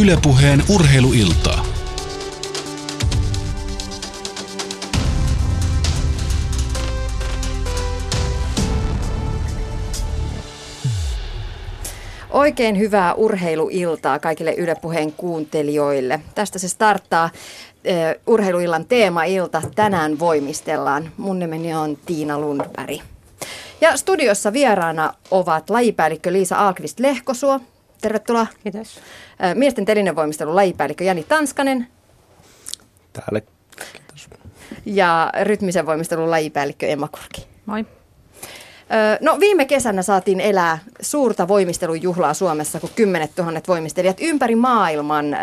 Ylepuheen urheiluiltaa. Oikein hyvää urheiluiltaa kaikille Yle Puheen kuuntelijoille. Tästä se starttaa uh, urheiluillan teema-ilta. Tänään voimistellaan. Mun nimeni on Tiina Lundberg. Ja studiossa vieraana ovat lajipäällikkö Liisa Alkvist Lehkosuo. Tervetuloa. Kiitos. Miesten telinevoimistelun lajipäällikkö Jani Tanskanen. Täällä. Kiitos. Ja rytmisen voimistelun lajipäällikkö Emma Kurki. Moi. No viime kesänä saatiin elää suurta voimistelujuhlaa Suomessa, kun kymmenet tuhannet voimistelijat ympäri maailman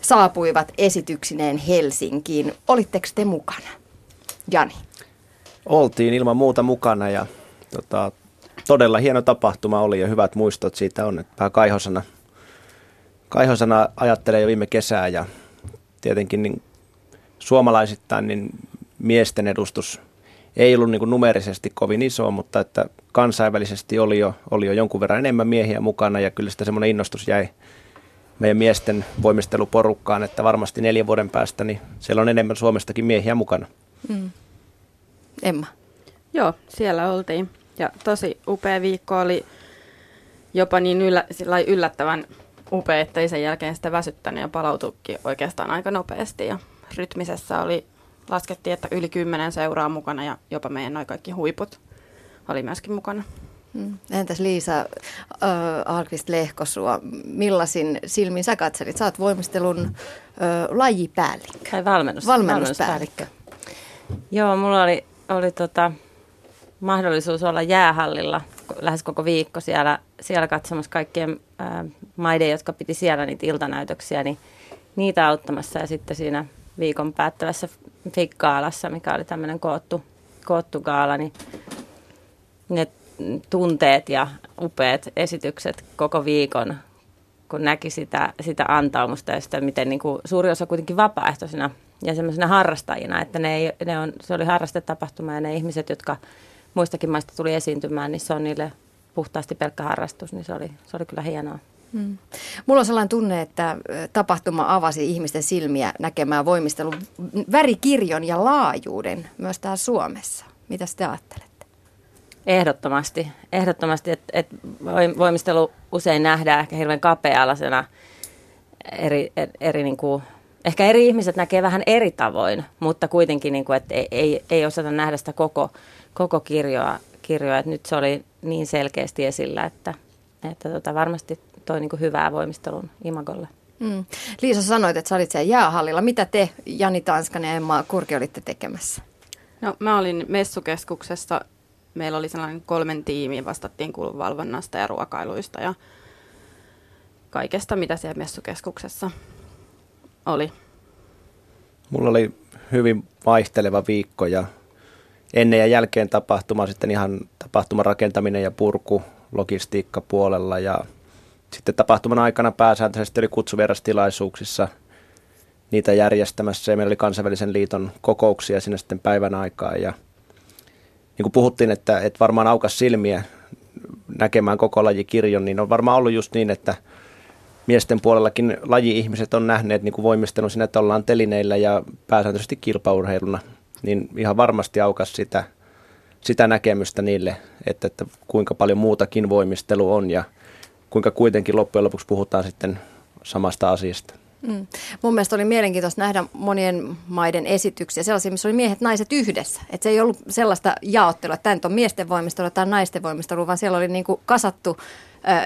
saapuivat esityksineen Helsinkiin. Olitteko te mukana? Jani. Oltiin ilman muuta mukana ja tota, todella hieno tapahtuma oli ja hyvät muistot siitä on. Että vähän kaihosana, kaihosana ajattelee jo viime kesää ja tietenkin niin suomalaisittain niin miesten edustus – ei ollut niin kuin numerisesti kovin iso, mutta että kansainvälisesti oli jo, oli jo jonkun verran enemmän miehiä mukana ja kyllä sitä semmoinen innostus jäi meidän miesten voimisteluporukkaan, että varmasti neljän vuoden päästä niin siellä on enemmän Suomestakin miehiä mukana. Mm. Emma. Joo, siellä oltiin. Ja tosi upea viikko oli jopa niin yllä, yllättävän upea, että ei sen jälkeen sitä väsyttänyt ja palautukin oikeastaan aika nopeasti. Ja rytmisessä oli laskettiin, että yli kymmenen seuraa mukana ja jopa meidän noin kaikki huiput oli myöskin mukana. Mm. Entäs Liisa äh, Alkvist Lehkosua, millaisin silmin sä katselit? Sä oot voimistelun äh, lajipäällikkö. Tai valmennus, valmennuspäällikkö. valmennuspäällikkö. Joo, mulla oli, oli tota, mahdollisuus olla jäähallilla lähes koko viikko siellä, siellä katsomassa kaikkien äh, maiden, jotka piti siellä niitä iltanäytöksiä, niin niitä auttamassa ja sitten siinä viikon päättävässä Fig-gaalassa, mikä oli tämmöinen koottu, koottu gaala, niin ne tunteet ja upeat esitykset koko viikon, kun näki sitä, sitä antaumusta ja sitä, miten niin kuin suuri osa kuitenkin vapaaehtoisena ja semmoisena harrastajina, että ne, ei, ne on, se oli harrastetapahtuma ja ne ihmiset, jotka muistakin maista tuli esiintymään, niin se on niille puhtaasti pelkkä harrastus, niin se oli, se oli kyllä hienoa. Hmm. Mulla on sellainen tunne, että tapahtuma avasi ihmisten silmiä näkemään voimistelun värikirjon ja laajuuden myös täällä Suomessa. Mitä te ajattelette? Ehdottomasti. Ehdottomasti, että et voimistelu usein nähdään ehkä hirveän kapea-alaisena eri, eri niin kuin, ehkä eri ihmiset näkee vähän eri tavoin, mutta kuitenkin, niin kuin, että ei, ei, ei osata nähdä sitä koko, koko kirjoa, kirjoa. Että nyt se oli niin selkeästi esillä, että, että tota, varmasti toi niin hyvää voimistelun imagolle. Mm. Liisa, sanoit, että sä olit siellä jäähallilla. Mitä te, Jani Tanskanen ja Emma Kurki, olitte tekemässä? No, mä olin messukeskuksessa. Meillä oli sellainen kolmen tiimi, vastattiin kulunvalvonnasta ja ruokailuista ja kaikesta, mitä siellä messukeskuksessa oli. Mulla oli hyvin vaihteleva viikko ja ennen ja jälkeen tapahtuma sitten ihan tapahtuman rakentaminen ja purku logistiikka puolella ja sitten tapahtuman aikana pääsääntöisesti oli kutsuvierastilaisuuksissa niitä järjestämässä ja meillä oli kansainvälisen liiton kokouksia sinne sitten päivän aikaa ja niin kuin puhuttiin, että, että varmaan aukas silmiä näkemään koko lajikirjon, niin on varmaan ollut just niin, että miesten puolellakin laji-ihmiset on nähneet niin kuin voimistelun siinä, että ollaan telineillä ja pääsääntöisesti kilpaurheiluna, niin ihan varmasti aukas sitä, sitä näkemystä niille, että, että kuinka paljon muutakin voimistelu on ja kuinka kuitenkin loppujen lopuksi puhutaan sitten samasta asiasta. Mm. Mun mielestä oli mielenkiintoista nähdä monien maiden esityksiä, sellaisia, missä oli miehet naiset yhdessä. Että se ei ollut sellaista jaottelua, että tämä on miesten voimistelu tai naisten voimistelu, vaan siellä oli niin kuin kasattu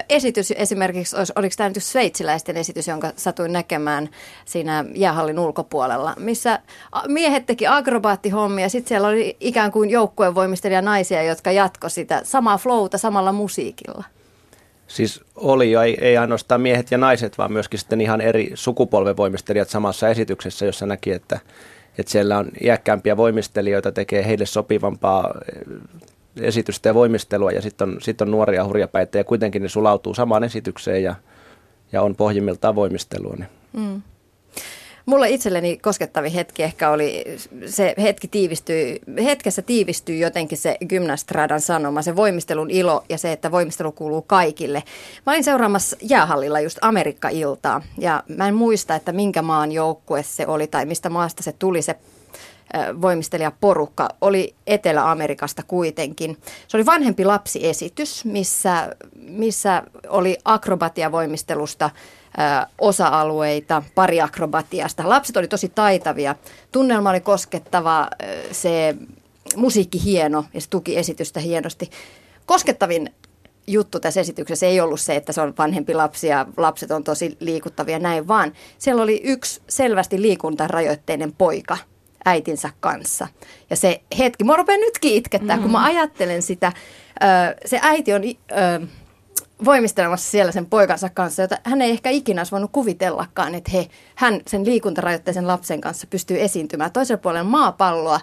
esitys. Esimerkiksi, oliko tämä nyt sveitsiläisten esitys, jonka satuin näkemään siinä jäähallin ulkopuolella, missä miehet teki akrobaattihommia. Sitten siellä oli ikään kuin joukkueen voimistelija naisia, jotka jatko sitä samaa flowta samalla musiikilla. Siis oli jo, ei, ei ainoastaan miehet ja naiset, vaan myöskin sitten ihan eri sukupolven voimistelijat samassa esityksessä, jossa näki, että, että siellä on iäkkäämpiä voimistelijoita, tekee heille sopivampaa esitystä ja voimistelua, ja sitten on, sit on nuoria hurjapäitä, ja kuitenkin ne sulautuu samaan esitykseen ja, ja on pohjimmiltaan voimistelua. Niin. Mm. Mulla itselleni koskettavi hetki ehkä oli, se hetki tiivistyi, hetkessä tiivistyi jotenkin se gymnastradan sanoma, se voimistelun ilo ja se, että voimistelu kuuluu kaikille. Mä olin seuraamassa jäähallilla just Amerikka-iltaa ja mä en muista, että minkä maan joukkue se oli tai mistä maasta se tuli se voimistelijaporukka oli Etelä-Amerikasta kuitenkin. Se oli vanhempi lapsiesitys, missä, missä oli akrobatiavoimistelusta osa-alueita, pari akrobatiasta. Lapset oli tosi taitavia. Tunnelma oli koskettava, se musiikki hieno ja se tuki esitystä hienosti. Koskettavin juttu tässä esityksessä ei ollut se, että se on vanhempi lapsi ja lapset on tosi liikuttavia näin, vaan siellä oli yksi selvästi liikuntarajoitteinen poika – äitinsä kanssa. Ja se hetki, mä rupean nytkin itkettää, mm. kun mä mm. ajattelen sitä, se äiti on voimistelemassa siellä sen poikansa kanssa, jota hän ei ehkä ikinä olisi voinut kuvitellakaan, että he, hän sen liikuntarajoitteisen lapsen kanssa pystyy esiintymään toisella puolella maapalloa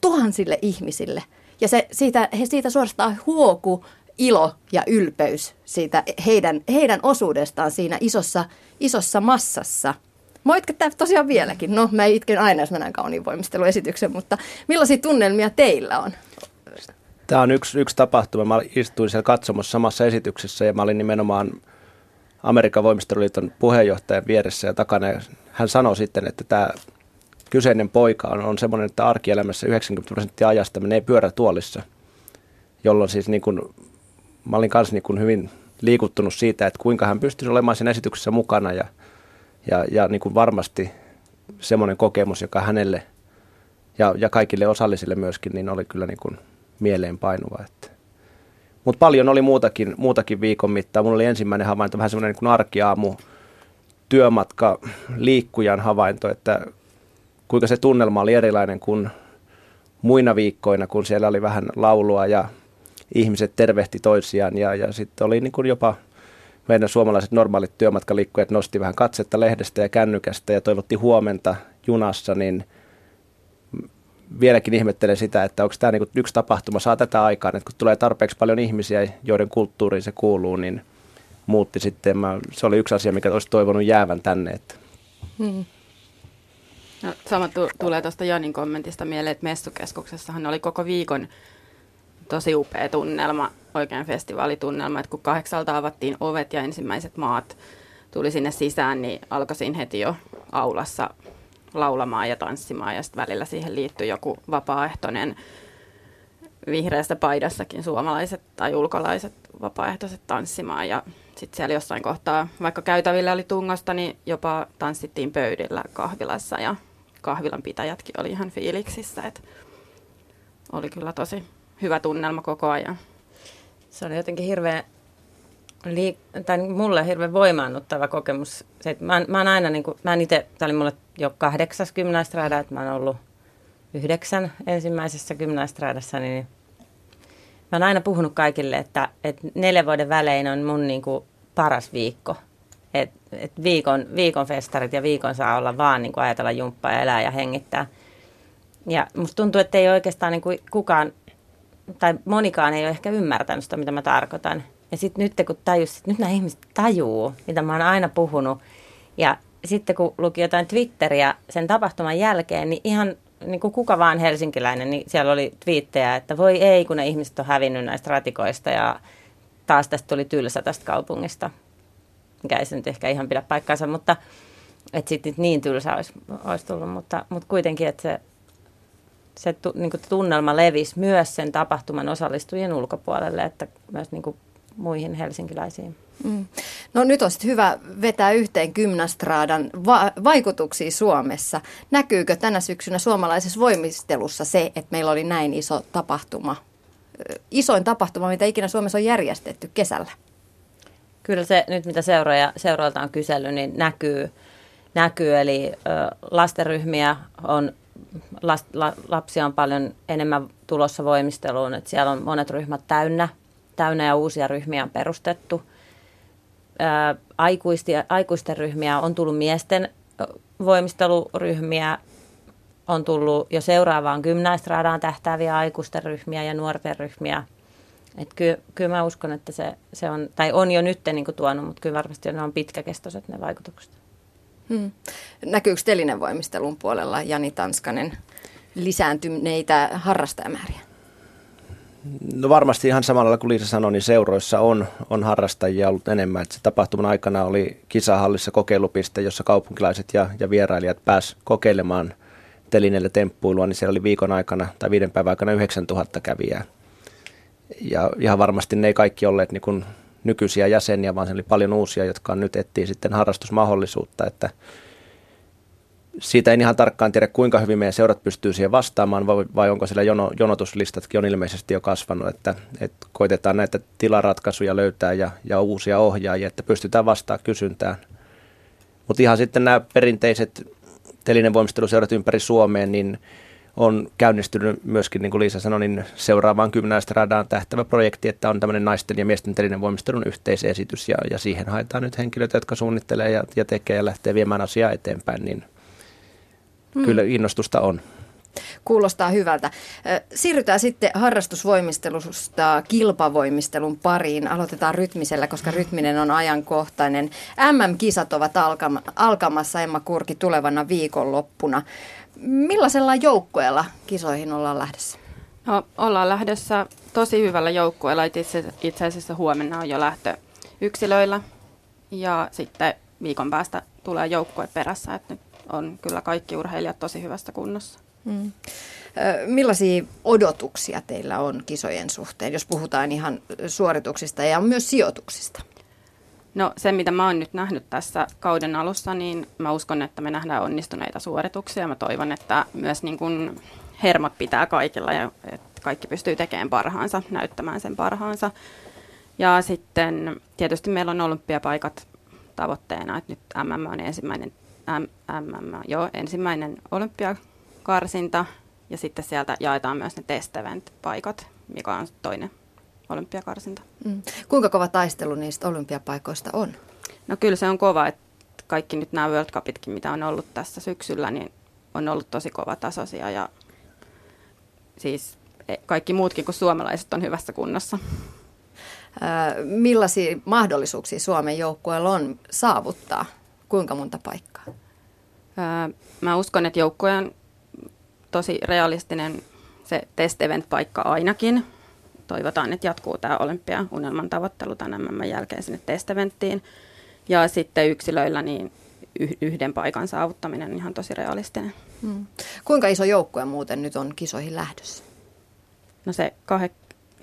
tuhansille ihmisille. Ja se, siitä, he siitä suorastaan huoku ilo ja ylpeys siitä heidän, heidän osuudestaan siinä isossa, isossa massassa – Mä itkettää tosiaan vieläkin. No, mä itken aina, jos mä näen kauniin voimisteluesityksen, mutta millaisia tunnelmia teillä on? Tämä on yksi, yksi tapahtuma. Mä istuin siellä katsomassa samassa esityksessä ja mä olin nimenomaan Amerikan voimisteluliiton puheenjohtajan vieressä ja takana. Hän sanoi sitten, että tämä kyseinen poika on, on semmoinen, että arkielämässä 90 prosenttia ajasta menee pyörätuolissa, jolloin siis niin kuin, mä olin kanssa niin kuin hyvin liikuttunut siitä, että kuinka hän pystyisi olemaan sen esityksessä mukana ja – ja, ja niin kuin varmasti semmoinen kokemus, joka hänelle ja, ja kaikille osallisille myöskin, niin oli kyllä niin kuin mieleen painuva. Mutta paljon oli muutakin, muutakin viikon mittaan. Mulla oli ensimmäinen havainto, vähän semmoinen niin arkiaamu, työmatka, liikkujan havainto, että kuinka se tunnelma oli erilainen kuin muina viikkoina, kun siellä oli vähän laulua ja ihmiset tervehti toisiaan ja, ja sitten oli niin kuin jopa meidän suomalaiset normaalit työmatkaliikkujat nosti vähän katsetta lehdestä ja kännykästä ja toivotti huomenta junassa, niin vieläkin ihmettelen sitä, että onko tämä niin yksi tapahtuma saa tätä aikaan, että kun tulee tarpeeksi paljon ihmisiä, joiden kulttuuriin se kuuluu, niin muutti sitten. Mä, se oli yksi asia, mikä olisi toivonut jäävän tänne. Että. Hmm. No, sama t- tulee tuosta Janin kommentista mieleen, että messukeskuksessahan oli koko viikon tosi upea tunnelma, oikein festivaalitunnelma, että kun kahdeksalta avattiin ovet ja ensimmäiset maat tuli sinne sisään, niin alkoi siinä heti jo aulassa laulamaan ja tanssimaan ja sitten välillä siihen liittyi joku vapaaehtoinen vihreässä paidassakin suomalaiset tai ulkolaiset vapaaehtoiset tanssimaan ja sitten siellä jossain kohtaa, vaikka käytävillä oli tungosta, niin jopa tanssittiin pöydillä kahvilassa ja kahvilan pitäjätkin oli ihan fiiliksissä, että oli kyllä tosi hyvä tunnelma koko ajan. Se oli jotenkin hirveän, liik- tai mulle hirveän voimaannuttava kokemus. Se, että mä, mä oon aina, niin kuin, mä en itse, tämä oli mulle jo kahdeksas gymnastrada, että mä oon ollut yhdeksän ensimmäisessä gymnastradassa, niin mä oon aina puhunut kaikille, että, että neljän vuoden välein on mun niin kuin, paras viikko. Et, et viikon, viikon festarit ja viikon saa olla vaan niin kuin ajatella jumppaa ja elää ja hengittää. Ja musta tuntuu, että ei oikeastaan niin kuin kukaan tai monikaan ei ole ehkä ymmärtänyt sitä, mitä mä tarkoitan. Ja sitten nyt kun tajus, nyt nämä ihmiset tajuu, mitä mä oon aina puhunut. Ja sitten kun luki jotain Twitteriä sen tapahtuman jälkeen, niin ihan niin kuin kuka vaan helsinkiläinen, niin siellä oli twiittejä, että voi ei, kun ne ihmiset on hävinnyt näistä ratikoista ja taas tästä tuli tylsä tästä kaupungista. Mikä ei se nyt ehkä ihan pidä paikkaansa, mutta että sitten niin tylsä olisi, olisi tullut, mutta, mutta kuitenkin, että se se tu, niin kuin tunnelma levisi myös sen tapahtuman osallistujien ulkopuolelle, että myös niin kuin muihin helsinkiläisiin. Mm. No nyt olisi hyvä vetää yhteen Gymnastraadan va- vaikutuksia Suomessa. Näkyykö tänä syksynä suomalaisessa voimistelussa se, että meillä oli näin iso tapahtuma, isoin tapahtuma, mitä ikinä Suomessa on järjestetty kesällä? Kyllä se nyt, mitä seuraaja, seuraalta on kysellyt, niin näkyy. näkyy eli ö, lastenryhmiä on last, la, lapsia on paljon enemmän tulossa voimisteluun, että siellä on monet ryhmät täynnä, täynnä ja uusia ryhmiä on perustettu. Ää, aikuisten, aikuisten ryhmiä on tullut miesten voimisteluryhmiä, on tullut jo seuraavaan gymnaistraadaan tähtääviä aikuisten ryhmiä ja nuorten ryhmiä. Et kyllä, kyllä mä uskon, että se, se on, tai on jo nyt niin tuonut, mutta kyllä varmasti ne on pitkäkestoiset ne vaikutukset. Hmm. Näkyykö telinevoimistelun puolella Jani Tanskanen lisääntyneitä harrastajamääriä? No varmasti ihan samalla kuin Liisa sanoi, niin seuroissa on, on harrastajia ollut enemmän. Että se tapahtuman aikana oli kisahallissa kokeilupiste, jossa kaupunkilaiset ja, ja vierailijat pääs kokeilemaan telineille temppuilua, niin siellä oli viikon aikana tai viiden päivän aikana 9000 kävijää. Ja ihan varmasti ne ei kaikki olleet niin kuin nykyisiä jäseniä, vaan se oli paljon uusia, jotka nyt etsii sitten harrastusmahdollisuutta, että siitä en ihan tarkkaan tiedä, kuinka hyvin meidän seurat pystyy siihen vastaamaan, vai, vai onko siellä jono, jonotuslistatkin on ilmeisesti jo kasvanut, että, että koitetaan näitä tilaratkaisuja löytää ja, ja uusia ohjaajia, että pystytään vastaamaan kysyntään. Mutta ihan sitten nämä perinteiset telinen voimisteluseurat ympäri Suomeen, niin on käynnistynyt myöskin, niin kuin Liisa sanoi, niin seuraavaan radaan tähtävä projekti, että on tämmöinen naisten ja miesten telinen voimistelun yhteisesitys ja, ja siihen haetaan nyt henkilöitä, jotka suunnittelee ja, ja tekee ja lähtee viemään asiaa eteenpäin, niin hmm. kyllä innostusta on. Kuulostaa hyvältä. Siirrytään sitten harrastusvoimistelusta kilpavoimistelun pariin. Aloitetaan rytmisellä, koska rytminen on ajankohtainen. MM-kisat ovat alkamassa Emma Kurki tulevana viikonloppuna. Millaisella joukkueella kisoihin ollaan lähdössä? No, ollaan lähdössä tosi hyvällä joukkueella. Itse, itse asiassa huomenna on jo lähtö yksilöillä ja sitten viikon päästä tulee joukkue perässä. Että nyt on kyllä kaikki urheilijat tosi hyvässä kunnossa. Mm. Millaisia odotuksia teillä on kisojen suhteen, jos puhutaan ihan suorituksista ja myös sijoituksista? No se, mitä mä oon nyt nähnyt tässä kauden alussa, niin mä uskon, että me nähdään onnistuneita suorituksia. Mä toivon, että myös niin kun hermot pitää kaikilla ja että kaikki pystyy tekemään parhaansa, näyttämään sen parhaansa. Ja sitten tietysti meillä on olympiapaikat tavoitteena, että nyt MM on ensimmäinen, MM, joo, ensimmäinen olympiakarsinta ja sitten sieltä jaetaan myös ne test paikat mikä on toinen olympiakarsinta. Mm. Kuinka kova taistelu niistä olympiapaikoista on? No kyllä se on kova, että kaikki nyt nämä World Cupitkin, mitä on ollut tässä syksyllä, niin on ollut tosi kova tasoisia ja siis e, kaikki muutkin kuin suomalaiset on hyvässä kunnossa. Millaisia mahdollisuuksia Suomen joukkueella on saavuttaa? Kuinka monta paikkaa? Mä uskon, että joukkue on tosi realistinen se test event paikka ainakin toivotaan, että jatkuu tämä olympiaunelman tavoittelu tämän MM jälkeen sinne testeventtiin. Ja sitten yksilöillä niin yhden paikan saavuttaminen on ihan tosi realistinen. Hmm. Kuinka iso joukkue muuten nyt on kisoihin lähdössä? No se kah-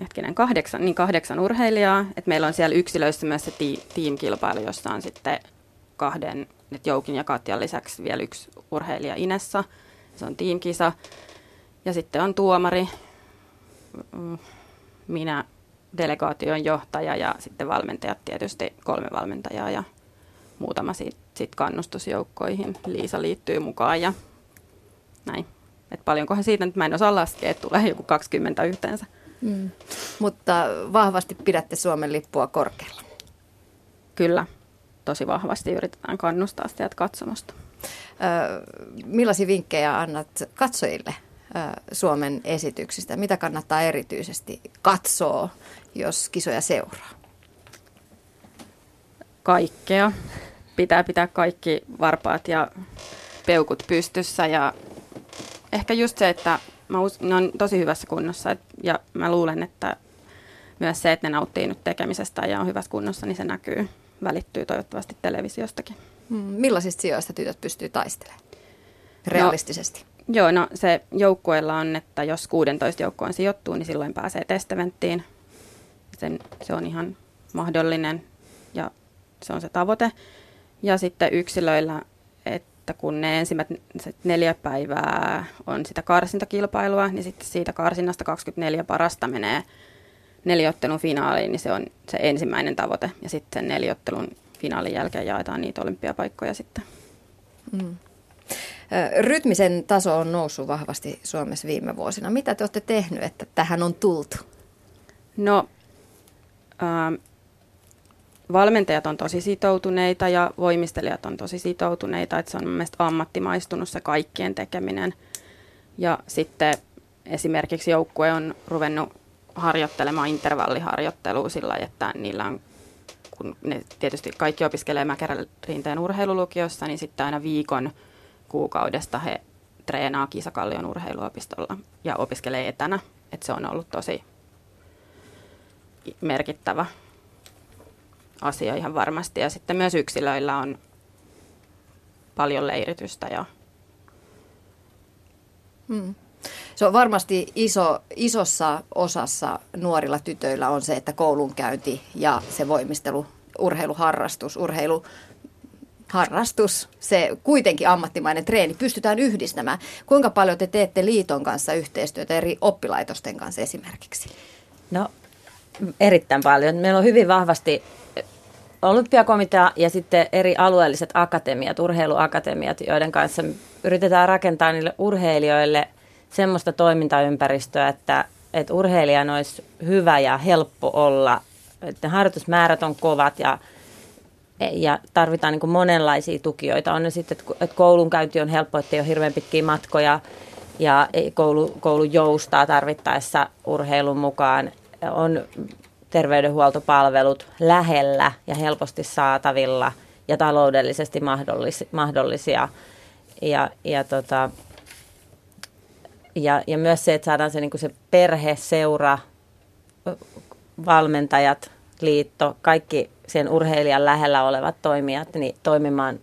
hetkinen, kahdeksan, niin kahdeksan urheilijaa. Et meillä on siellä yksilöissä myös se ti- tiimkilpailu, jossa on sitten kahden, että Joukin ja Katjan lisäksi vielä yksi urheilija Inessa. Se on tiimkisa. Ja sitten on tuomari, mm, minä delegaation johtaja ja sitten valmentajat tietysti kolme valmentajaa ja muutama sitten sit kannustusjoukkoihin. Liisa liittyy mukaan ja näin. Et paljonkohan siitä nyt mä en osaa laskea, että tulee joku 20 yhteensä. Mm. Mutta vahvasti pidätte Suomen lippua korkealla. Kyllä, tosi vahvasti yritetään kannustaa sieltä katsomosta. Ö, millaisia vinkkejä annat katsojille Suomen esityksistä? Mitä kannattaa erityisesti katsoa, jos kisoja seuraa? Kaikkea. Pitää pitää kaikki varpaat ja peukut pystyssä ja ehkä just se, että mä us- ne on tosi hyvässä kunnossa ja mä luulen, että myös se, että ne nauttii nyt tekemisestä ja on hyvässä kunnossa, niin se näkyy, välittyy toivottavasti televisiostakin. Hmm, millaisista sijoista tytöt pystyy taistelemaan realistisesti? No, Joo, no se joukkueella on, että jos 16 joukkoon sijoittuu, niin silloin pääsee testeventtiin. Sen, se on ihan mahdollinen ja se on se tavoite. Ja sitten yksilöillä, että kun ne ensimmäiset neljä päivää on sitä karsintakilpailua, niin sitten siitä karsinnasta 24 parasta menee neliottelun finaaliin, niin se on se ensimmäinen tavoite. Ja sitten sen neliottelun finaalin jälkeen jaetaan niitä olympiapaikkoja sitten. Mm. Rytmisen taso on noussut vahvasti Suomessa viime vuosina. Mitä te olette tehnyt, että tähän on tultu? No, äh, valmentajat on tosi sitoutuneita ja voimistelijat on tosi sitoutuneita, että se on mielestäni ammattimaistunut se kaikkien tekeminen. Ja sitten esimerkiksi joukkue on ruvennut harjoittelemaan intervalliharjoittelua sillä että niillä on kun ne tietysti kaikki opiskelee Mäkerärinteen urheilulukiossa, niin sitten aina viikon kuukaudesta he treenaa Kisakallion urheiluopistolla ja opiskelee etänä. Et se on ollut tosi merkittävä asia ihan varmasti. Ja sitten myös yksilöillä on paljon leiritystä ja Hmm. Se on varmasti iso, isossa osassa nuorilla tytöillä on se, että koulunkäynti ja se voimistelu, urheiluharrastus, urheilu harrastus, se kuitenkin ammattimainen treeni pystytään yhdistämään. Kuinka paljon te teette liiton kanssa yhteistyötä eri oppilaitosten kanssa esimerkiksi? No erittäin paljon. Meillä on hyvin vahvasti olympiakomitea ja sitten eri alueelliset akatemiat, urheiluakatemiat, joiden kanssa yritetään rakentaa niille urheilijoille semmoista toimintaympäristöä, että, että urheilijan olisi hyvä ja helppo olla. Että harjoitusmäärät on kovat ja, ja tarvitaan niin monenlaisia tukijoita. On ne sitten, että koulunkäynti on helppo, että ei ole hirveän pitkiä matkoja ja koulu, koulu joustaa tarvittaessa urheilun mukaan. On terveydenhuoltopalvelut lähellä ja helposti saatavilla ja taloudellisesti mahdollis, mahdollisia. Ja, ja, tota, ja, ja myös se, että saadaan se, niin se perhe, seura, valmentajat, liitto, kaikki sen urheilijan lähellä olevat toimijat niin toimimaan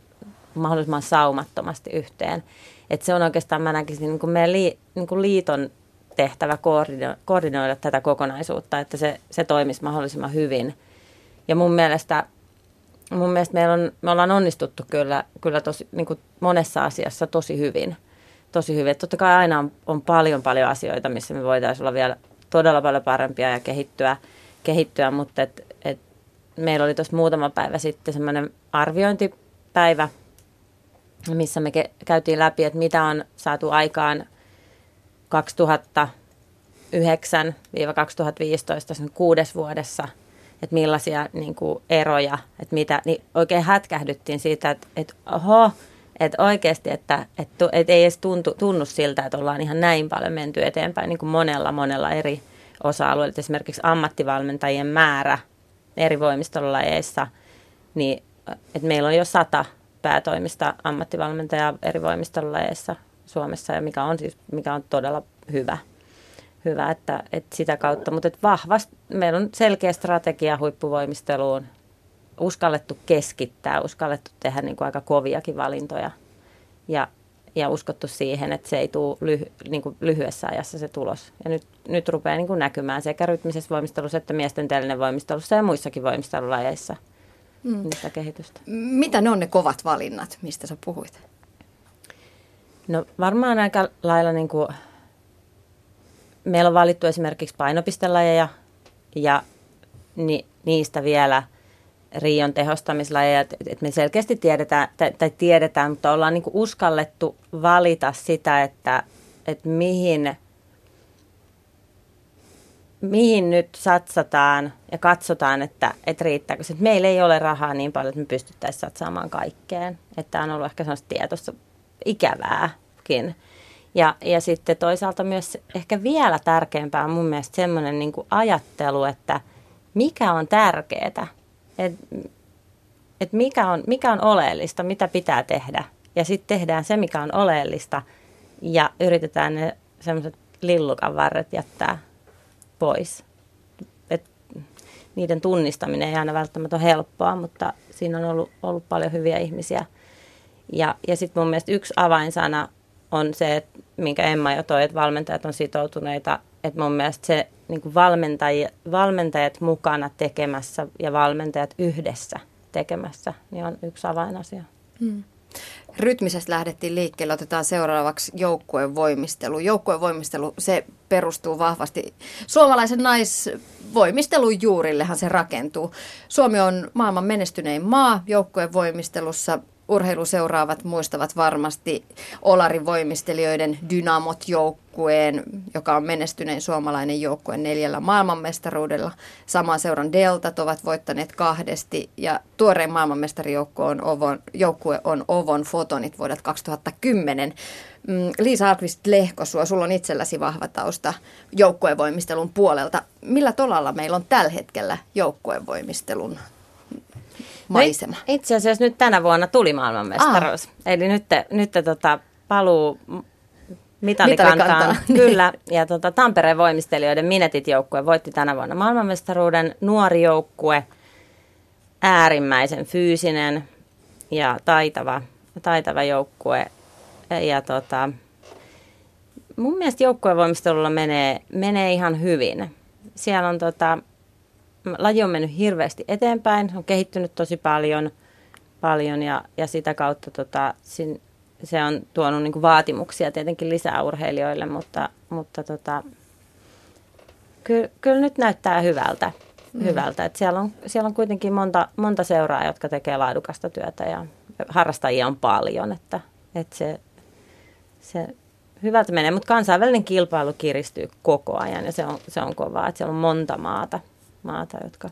mahdollisimman saumattomasti yhteen. Et se on oikeastaan, mä näkisin, niin kuin meidän li, niin kuin liiton tehtävä koordino, koordinoida tätä kokonaisuutta, että se, se toimisi mahdollisimman hyvin. Ja mun mielestä, mun mielestä meillä on, me ollaan onnistuttu kyllä, kyllä tosi, niin kuin monessa asiassa tosi hyvin. Tosi hyvin. Että totta kai aina on, on paljon paljon asioita, missä me voitaisiin olla vielä todella paljon parempia ja kehittyä, kehittyä mutta et, et meillä oli tuossa muutama päivä sitten semmoinen arviointipäivä, missä me ke- käytiin läpi, että mitä on saatu aikaan – 2009-2015 sen kuudes vuodessa, että millaisia niin kuin, eroja, että mitä, niin oikein hätkähdyttiin siitä, että, että oho, että oikeasti, että, että, että ei edes tuntu, tunnu siltä, että ollaan ihan näin paljon menty eteenpäin niin kuin monella, monella eri osa-alueilla. Esimerkiksi ammattivalmentajien määrä eri voimistolajeissa, niin että meillä on jo sata päätoimista ammattivalmentajaa eri voimistolajeissa Suomessa ja mikä on, siis, mikä on todella hyvä, hyvä että, että sitä kautta. Mutta vahvasti meillä on selkeä strategia huippuvoimisteluun, uskallettu keskittää, uskallettu tehdä niin kuin aika koviakin valintoja ja, ja uskottu siihen, että se ei tule lyhy, niin kuin lyhyessä ajassa se tulos. Ja nyt, nyt rupeaa niin kuin näkymään sekä rytmisessä voimistelussa että miesten telinen voimistelussa ja muissakin voimistelulajeissa mm. niistä kehitystä. Mitä ne on ne kovat valinnat, mistä sä puhuit? No varmaan aika lailla niin kuin, meillä on valittu esimerkiksi painopistelajeja ja ni, niistä vielä Rion tehostamislajeja, että et me selkeästi tiedetään, tai, tiedetään, mutta ollaan niin kuin uskallettu valita sitä, että, että mihin, mihin nyt satsataan ja katsotaan, että, että riittääkö se. Meillä ei ole rahaa niin paljon, että me pystyttäisiin satsaamaan kaikkeen. Että on ollut ehkä sellaista tietoista ikävääkin. Ja, ja sitten toisaalta myös ehkä vielä tärkeämpää on mun mielestä semmoinen niin ajattelu, että mikä on tärkeää, että et mikä, on, mikä on oleellista, mitä pitää tehdä. Ja sitten tehdään se, mikä on oleellista ja yritetään ne semmoiset lillukan varret jättää pois. Et niiden tunnistaminen ei aina välttämättä ole helppoa, mutta siinä on ollut, ollut paljon hyviä ihmisiä – ja, ja sitten mun mielestä yksi avainsana on se, että, minkä Emma jo toi, että valmentajat on sitoutuneita. Että mun mielestä se niin kuin valmentajat, valmentajat mukana tekemässä ja valmentajat yhdessä tekemässä, niin on yksi avainasia. Hmm. Rytmisestä lähdettiin liikkeelle. Otetaan seuraavaksi joukkueen voimistelu. Joukkueen voimistelu, se perustuu vahvasti suomalaisen naisvoimistelun juurillehan se rakentuu. Suomi on maailman menestynein maa joukkueen voimistelussa urheiluseuraavat muistavat varmasti Olarin voimistelijoiden Dynamot-joukkueen, joka on menestyneen suomalainen joukkue neljällä maailmanmestaruudella. Saman seuran Deltat ovat voittaneet kahdesti ja tuorein maailmanmestarijoukkue on Ovon, joukkue on Ovon Fotonit vuodelta 2010. Mm, Liisa Alkvist Lehkosua, sulla on itselläsi vahva tausta joukkuevoimistelun puolelta. Millä tolalla meillä on tällä hetkellä joukkuevoimistelun maisema? No itse asiassa nyt tänä vuonna tuli maailmanmestaruus. Ah. Eli nyt, nyt tota, paluu mitalikantaan. Mitalikantaan. Kyllä. Ja tota, Tampereen voimistelijoiden Minetit-joukkue voitti tänä vuonna maailmanmestaruuden. Nuori joukkue, äärimmäisen fyysinen ja taitava, taitava joukkue. Ja tota, mun mielestä joukkuevoimistelulla menee, menee ihan hyvin. Siellä on tota, laji on mennyt hirveästi eteenpäin, on kehittynyt tosi paljon, paljon ja, ja sitä kautta tota, sin, se on tuonut niin vaatimuksia tietenkin lisää urheilijoille, mutta, mutta tota, kyllä, kyllä nyt näyttää hyvältä. Mm. hyvältä. Et siellä, on, siellä on kuitenkin monta, monta seuraa, jotka tekee laadukasta työtä ja harrastajia on paljon, että, että se, se hyvältä menee, mutta kansainvälinen kilpailu kiristyy koko ajan ja se on, se on kovaa, että siellä on monta maata, maata jotka...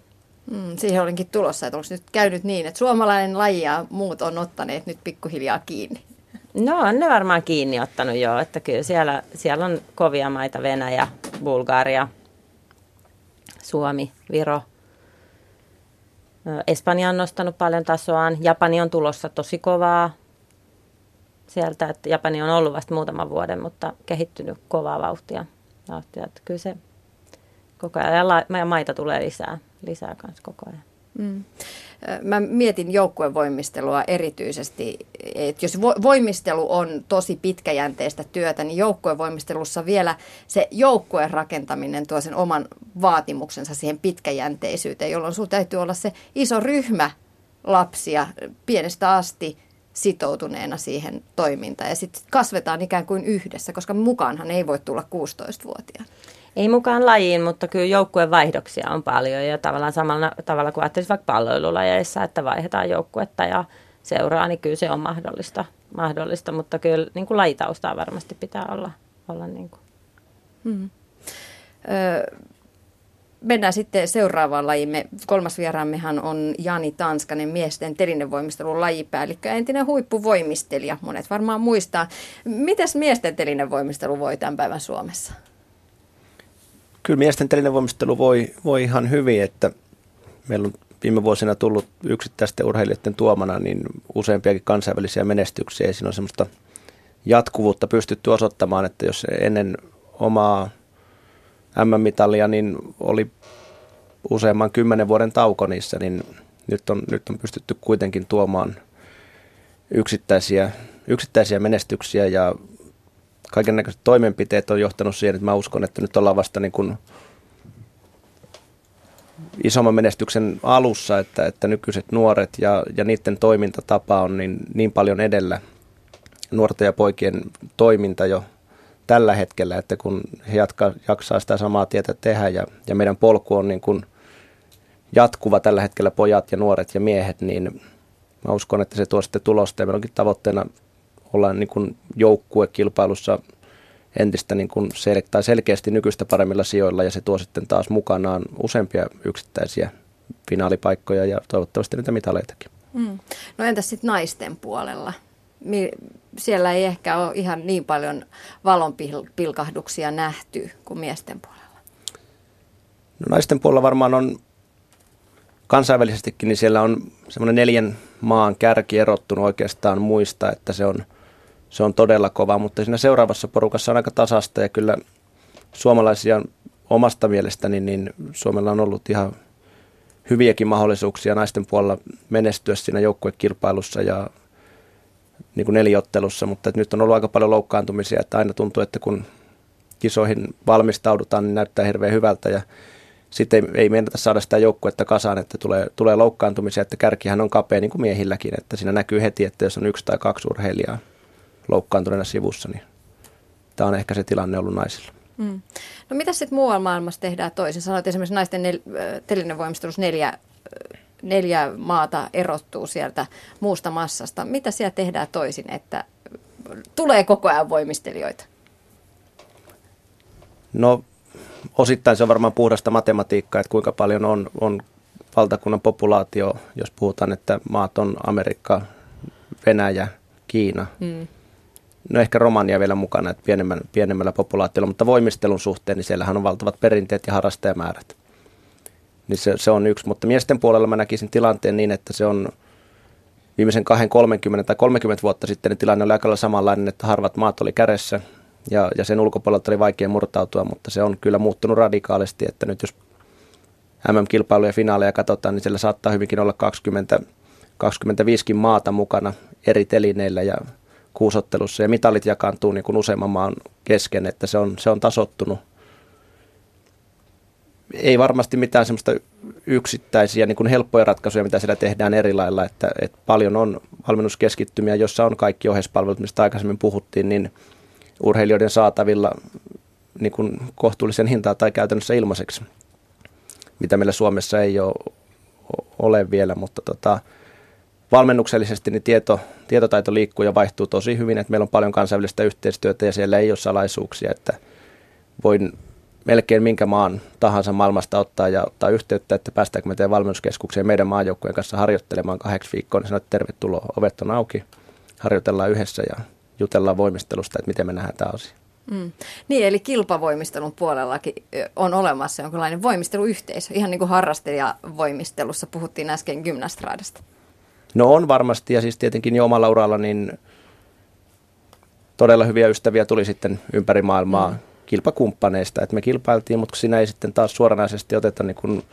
Mm, siihen olinkin tulossa, että onko nyt käynyt niin, että suomalainen laji ja muut on ottaneet nyt pikkuhiljaa kiinni? No on ne varmaan kiinni ottanut jo, että kyllä siellä, siellä on kovia maita, Venäjä, Bulgaria, Suomi, Viro. Espanja on nostanut paljon tasoaan, Japani on tulossa tosi kovaa sieltä, että Japani on ollut vasta muutaman vuoden, mutta kehittynyt kovaa vauhtia. vauhtia että kyllä se koko ajan, ja, maita tulee lisää, lisää kanssa koko ajan. Mm. Mä mietin joukkuevoimistelua erityisesti, että jos voimistelu on tosi pitkäjänteistä työtä, niin joukkuevoimistelussa vielä se joukkueen rakentaminen tuo sen oman vaatimuksensa siihen pitkäjänteisyyteen, jolloin sinulla täytyy olla se iso ryhmä lapsia pienestä asti sitoutuneena siihen toimintaan. Ja sitten kasvetaan ikään kuin yhdessä, koska mukaanhan ei voi tulla 16-vuotiaana. Ei mukaan lajiin, mutta kyllä joukkueen vaihdoksia on paljon ja tavallaan samalla tavalla kuin ajattelisi vaikka palloilulajeissa, että vaihdetaan joukkuetta ja seuraa, niin kyllä se on mahdollista, mahdollista mutta kyllä niin kuin lajitaustaa varmasti pitää olla. olla niin kuin. Hmm. Ö, mennään sitten seuraavaan lajiin. kolmas vieraammehan on Jani Tanskanen, miesten telinevoimistelun lajipäällikkö, entinen huippuvoimistelija. Monet varmaan muistaa. Mitäs miesten telinevoimistelu voi tämän päivän Suomessa? Kyllä miesten telinevoimistelu voi, voi ihan hyvin, että meillä on viime vuosina tullut yksittäisten urheilijoiden tuomana niin useampiakin kansainvälisiä menestyksiä. Siinä on semmoista jatkuvuutta pystytty osoittamaan, että jos ennen omaa M-mitalia niin oli useamman kymmenen vuoden tauko niissä, niin nyt on, nyt on pystytty kuitenkin tuomaan yksittäisiä, yksittäisiä menestyksiä ja kaiken toimenpiteet on johtanut siihen, että mä uskon, että nyt ollaan vasta niin kuin isomman menestyksen alussa, että, että nykyiset nuoret ja, ja niiden toimintatapa on niin, niin paljon edellä. Nuorten ja poikien toiminta jo tällä hetkellä, että kun he jatka, jaksaa sitä samaa tietä tehdä ja, ja meidän polku on niin kuin jatkuva tällä hetkellä pojat ja nuoret ja miehet, niin mä uskon, että se tuo sitten tulosta. Ja meillä onkin tavoitteena olla niin kuin joukkuekilpailussa entistä niin kuin sel- tai selkeästi nykyistä paremmilla sijoilla ja se tuo sitten taas mukanaan useampia yksittäisiä finaalipaikkoja ja toivottavasti niitä mitaleitakin. Mm. No entäs sitten naisten puolella? Siellä ei ehkä ole ihan niin paljon valonpilkahduksia nähty kuin miesten puolella. No naisten puolella varmaan on kansainvälisestikin, niin siellä on semmoinen neljän maan kärki erottunut oikeastaan muista, että se on – se on todella kova, mutta siinä seuraavassa porukassa on aika tasasta ja kyllä suomalaisia omasta mielestäni, niin Suomella on ollut ihan hyviäkin mahdollisuuksia naisten puolella menestyä siinä joukkuekilpailussa ja niin kuin neliottelussa, mutta nyt on ollut aika paljon loukkaantumisia, että aina tuntuu, että kun kisoihin valmistaudutaan, niin näyttää hirveän hyvältä ja sitten ei, ei meinata saada sitä joukkuetta kasaan, että tulee, tulee loukkaantumisia, että kärkihän on kapea niin kuin miehilläkin, että siinä näkyy heti, että jos on yksi tai kaksi urheilijaa loukkaantuneena sivussa, niin tämä on ehkä se tilanne ollut naisilla. Mm. No mitä sitten muualla maailmassa tehdään toisin? Sanoit esimerkiksi naisten nel- telinevoimistelussa neljä, neljä maata erottuu sieltä muusta massasta. Mitä siellä tehdään toisin, että tulee koko ajan voimistelijoita? No osittain se on varmaan puhdasta matematiikkaa, että kuinka paljon on, on valtakunnan populaatio, jos puhutaan, että maat on Amerikka, Venäjä, Kiina. Mm no ehkä Romania vielä mukana, että pienemmän, pienemmällä populaatiolla, mutta voimistelun suhteen, niin siellähän on valtavat perinteet ja harrastajamäärät. Niin se, se on yksi, mutta miesten puolella mä näkisin tilanteen niin, että se on viimeisen 2, 30 tai 30 vuotta sitten niin tilanne oli aika samanlainen, että harvat maat oli kädessä ja, ja sen ulkopuolelta oli vaikea murtautua, mutta se on kyllä muuttunut radikaalisti, että nyt jos MM-kilpailuja ja finaaleja katsotaan, niin siellä saattaa hyvinkin olla 20, 25 maata mukana eri telineillä ja kuusottelussa ja mitalit jakaantuu niin kuin useamman maan kesken, että se on, se on tasottunut. Ei varmasti mitään semmoista yksittäisiä niin kuin helppoja ratkaisuja, mitä siellä tehdään eri lailla, että, että paljon on valmennuskeskittymiä, jossa on kaikki ohjeispalvelut, mistä aikaisemmin puhuttiin, niin urheilijoiden saatavilla niin kuin kohtuullisen hintaa tai käytännössä ilmaiseksi, mitä meillä Suomessa ei ole, ole vielä, mutta tota, valmennuksellisesti niin tieto, tietotaito liikkuu ja vaihtuu tosi hyvin, että meillä on paljon kansainvälistä yhteistyötä ja siellä ei ole salaisuuksia, että voin melkein minkä maan tahansa maailmasta ottaa ja ottaa yhteyttä, että päästäänkö me teidän valmennuskeskukseen meidän maajoukkueen kanssa harjoittelemaan kahdeksi viikkoon, niin sanoit, että tervetuloa, ovet on auki, harjoitellaan yhdessä ja jutellaan voimistelusta, että miten me nähdään tämä asia. Mm. Niin, eli kilpavoimistelun puolellakin on olemassa jonkinlainen voimisteluyhteisö, ihan niin kuin harrastajavoimistelussa puhuttiin äsken gymnastraadasta. No on varmasti ja siis tietenkin jo omalla uralla niin todella hyviä ystäviä tuli sitten ympäri maailmaa mm. kilpakumppaneista. Että me kilpailtiin, mutta siinä ei sitten taas suoranaisesti oteta niin kuin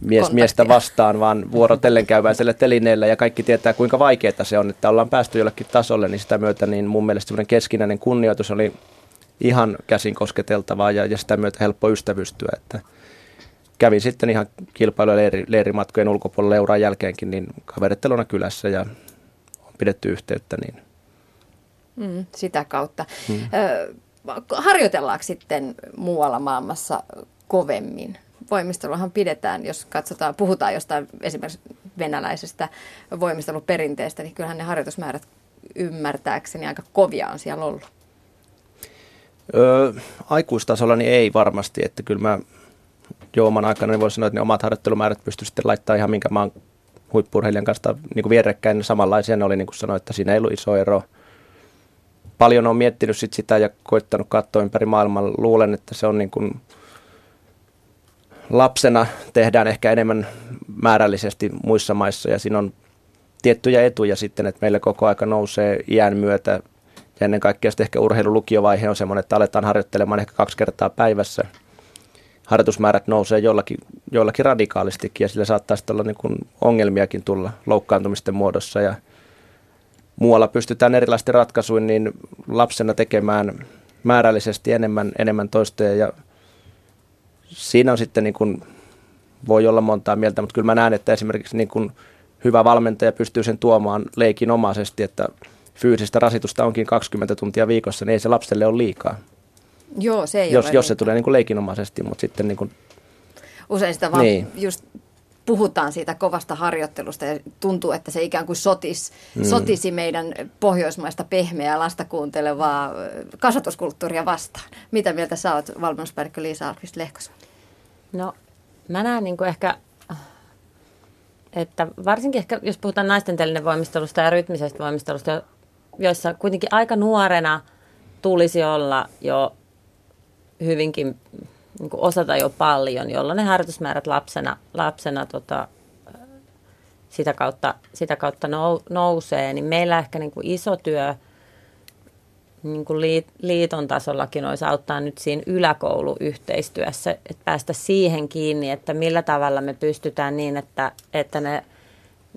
mies, miestä vastaan, vaan vuorotellen käyväiselle telineellä ja kaikki tietää kuinka vaikeaa se on, että ollaan päästy jollekin tasolle, niin sitä myötä niin mun mielestä semmoinen keskinäinen kunnioitus oli ihan käsin kosketeltavaa ja, ja sitä myötä helppo ystävystyä, että – kävin sitten ihan kilpailu- leiri, leirimatkojen ulkopuolella euraan jälkeenkin niin kaveritteluna kylässä ja on pidetty yhteyttä. Niin. Mm, sitä kautta. Mm. Ö, harjoitellaanko sitten muualla maailmassa kovemmin? Voimisteluhan pidetään, jos katsotaan, puhutaan jostain esimerkiksi venäläisestä voimisteluperinteestä, niin kyllähän ne harjoitusmäärät ymmärtääkseni aika kovia on siellä ollut. Öö, aikuistasolla niin ei varmasti, että kyllä mä jo oman aikana, niin voisi sanoa, että ne omat harjoittelumäärät pysty sitten laittaa ihan minkä maan huippurheilijan kanssa niin kuin vierekkäin. Samanlaisia ne oli, niin kuin sanoin, että siinä ei ollut iso ero. Paljon on miettinyt sit sitä ja koittanut katsoa ympäri maailmaa. Luulen, että se on niin kuin lapsena tehdään ehkä enemmän määrällisesti muissa maissa ja siinä on tiettyjä etuja sitten, että meillä koko aika nousee iän myötä ja ennen kaikkea sitten ehkä urheilulukiovaihe on semmoinen, että aletaan harjoittelemaan ehkä kaksi kertaa päivässä – harjoitusmäärät nousee jollakin, jollakin radikaalistikin ja sillä saattaa olla niin kuin ongelmiakin tulla loukkaantumisten muodossa ja muualla pystytään erilaisten ratkaisuin niin lapsena tekemään määrällisesti enemmän, enemmän toistoja ja siinä on sitten niin kuin, voi olla montaa mieltä, mutta kyllä mä näen, että esimerkiksi niin kuin hyvä valmentaja pystyy sen tuomaan leikinomaisesti, että fyysistä rasitusta onkin 20 tuntia viikossa, niin ei se lapselle ole liikaa. Joo, se ei jos, ole jos se tulee niin kuin leikinomaisesti, mutta sitten niin kuin, Usein sitä vaan niin. just puhutaan siitä kovasta harjoittelusta ja tuntuu, että se ikään kuin sotis, mm. sotisi meidän pohjoismaista pehmeää lasta kuuntelevaa kasvatuskulttuuria vastaan. Mitä mieltä sä oot, valmennuspäällikkö Liisa Alkvist Lehkoson? No, mä näen niin kuin ehkä, että varsinkin ehkä, jos puhutaan naisten voimistelusta ja rytmisestä voimistelusta, joissa kuitenkin aika nuorena tulisi olla jo hyvinkin niin kuin osata jo paljon, jolloin ne harjoitusmäärät lapsena, lapsena tota, sitä kautta, sitä kautta nousee, niin meillä ehkä niin kuin iso työ niin kuin liiton tasollakin olisi auttaa nyt siinä yläkouluyhteistyössä, että päästä siihen kiinni, että millä tavalla me pystytään niin, että, että ne,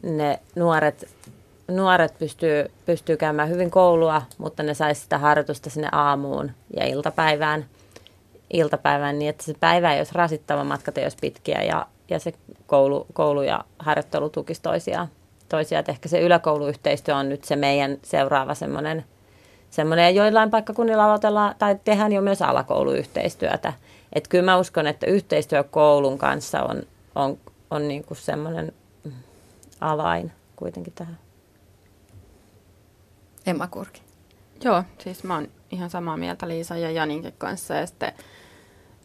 ne nuoret, nuoret pystyy, pystyy käymään hyvin koulua, mutta ne saisi sitä harjoitusta sinne aamuun ja iltapäivään – iltapäivän niin, että se päivä ei olisi rasittava, matkat ei olisi pitkiä ja, ja se koulu, koulu ja harjoittelu tukisi toisiaan. toisiaan. Että ehkä se yläkouluyhteistyö on nyt se meidän seuraava semmoinen, semmoinen ja joillain paikkakunnilla aloitellaan tai tehdään jo myös alakouluyhteistyötä. Että kyllä mä uskon, että yhteistyö koulun kanssa on, on, on niin kuin semmoinen avain kuitenkin tähän. Emma Kurki. Joo, siis mä oon ihan samaa mieltä Liisa ja Janinkin kanssa. Ja sitten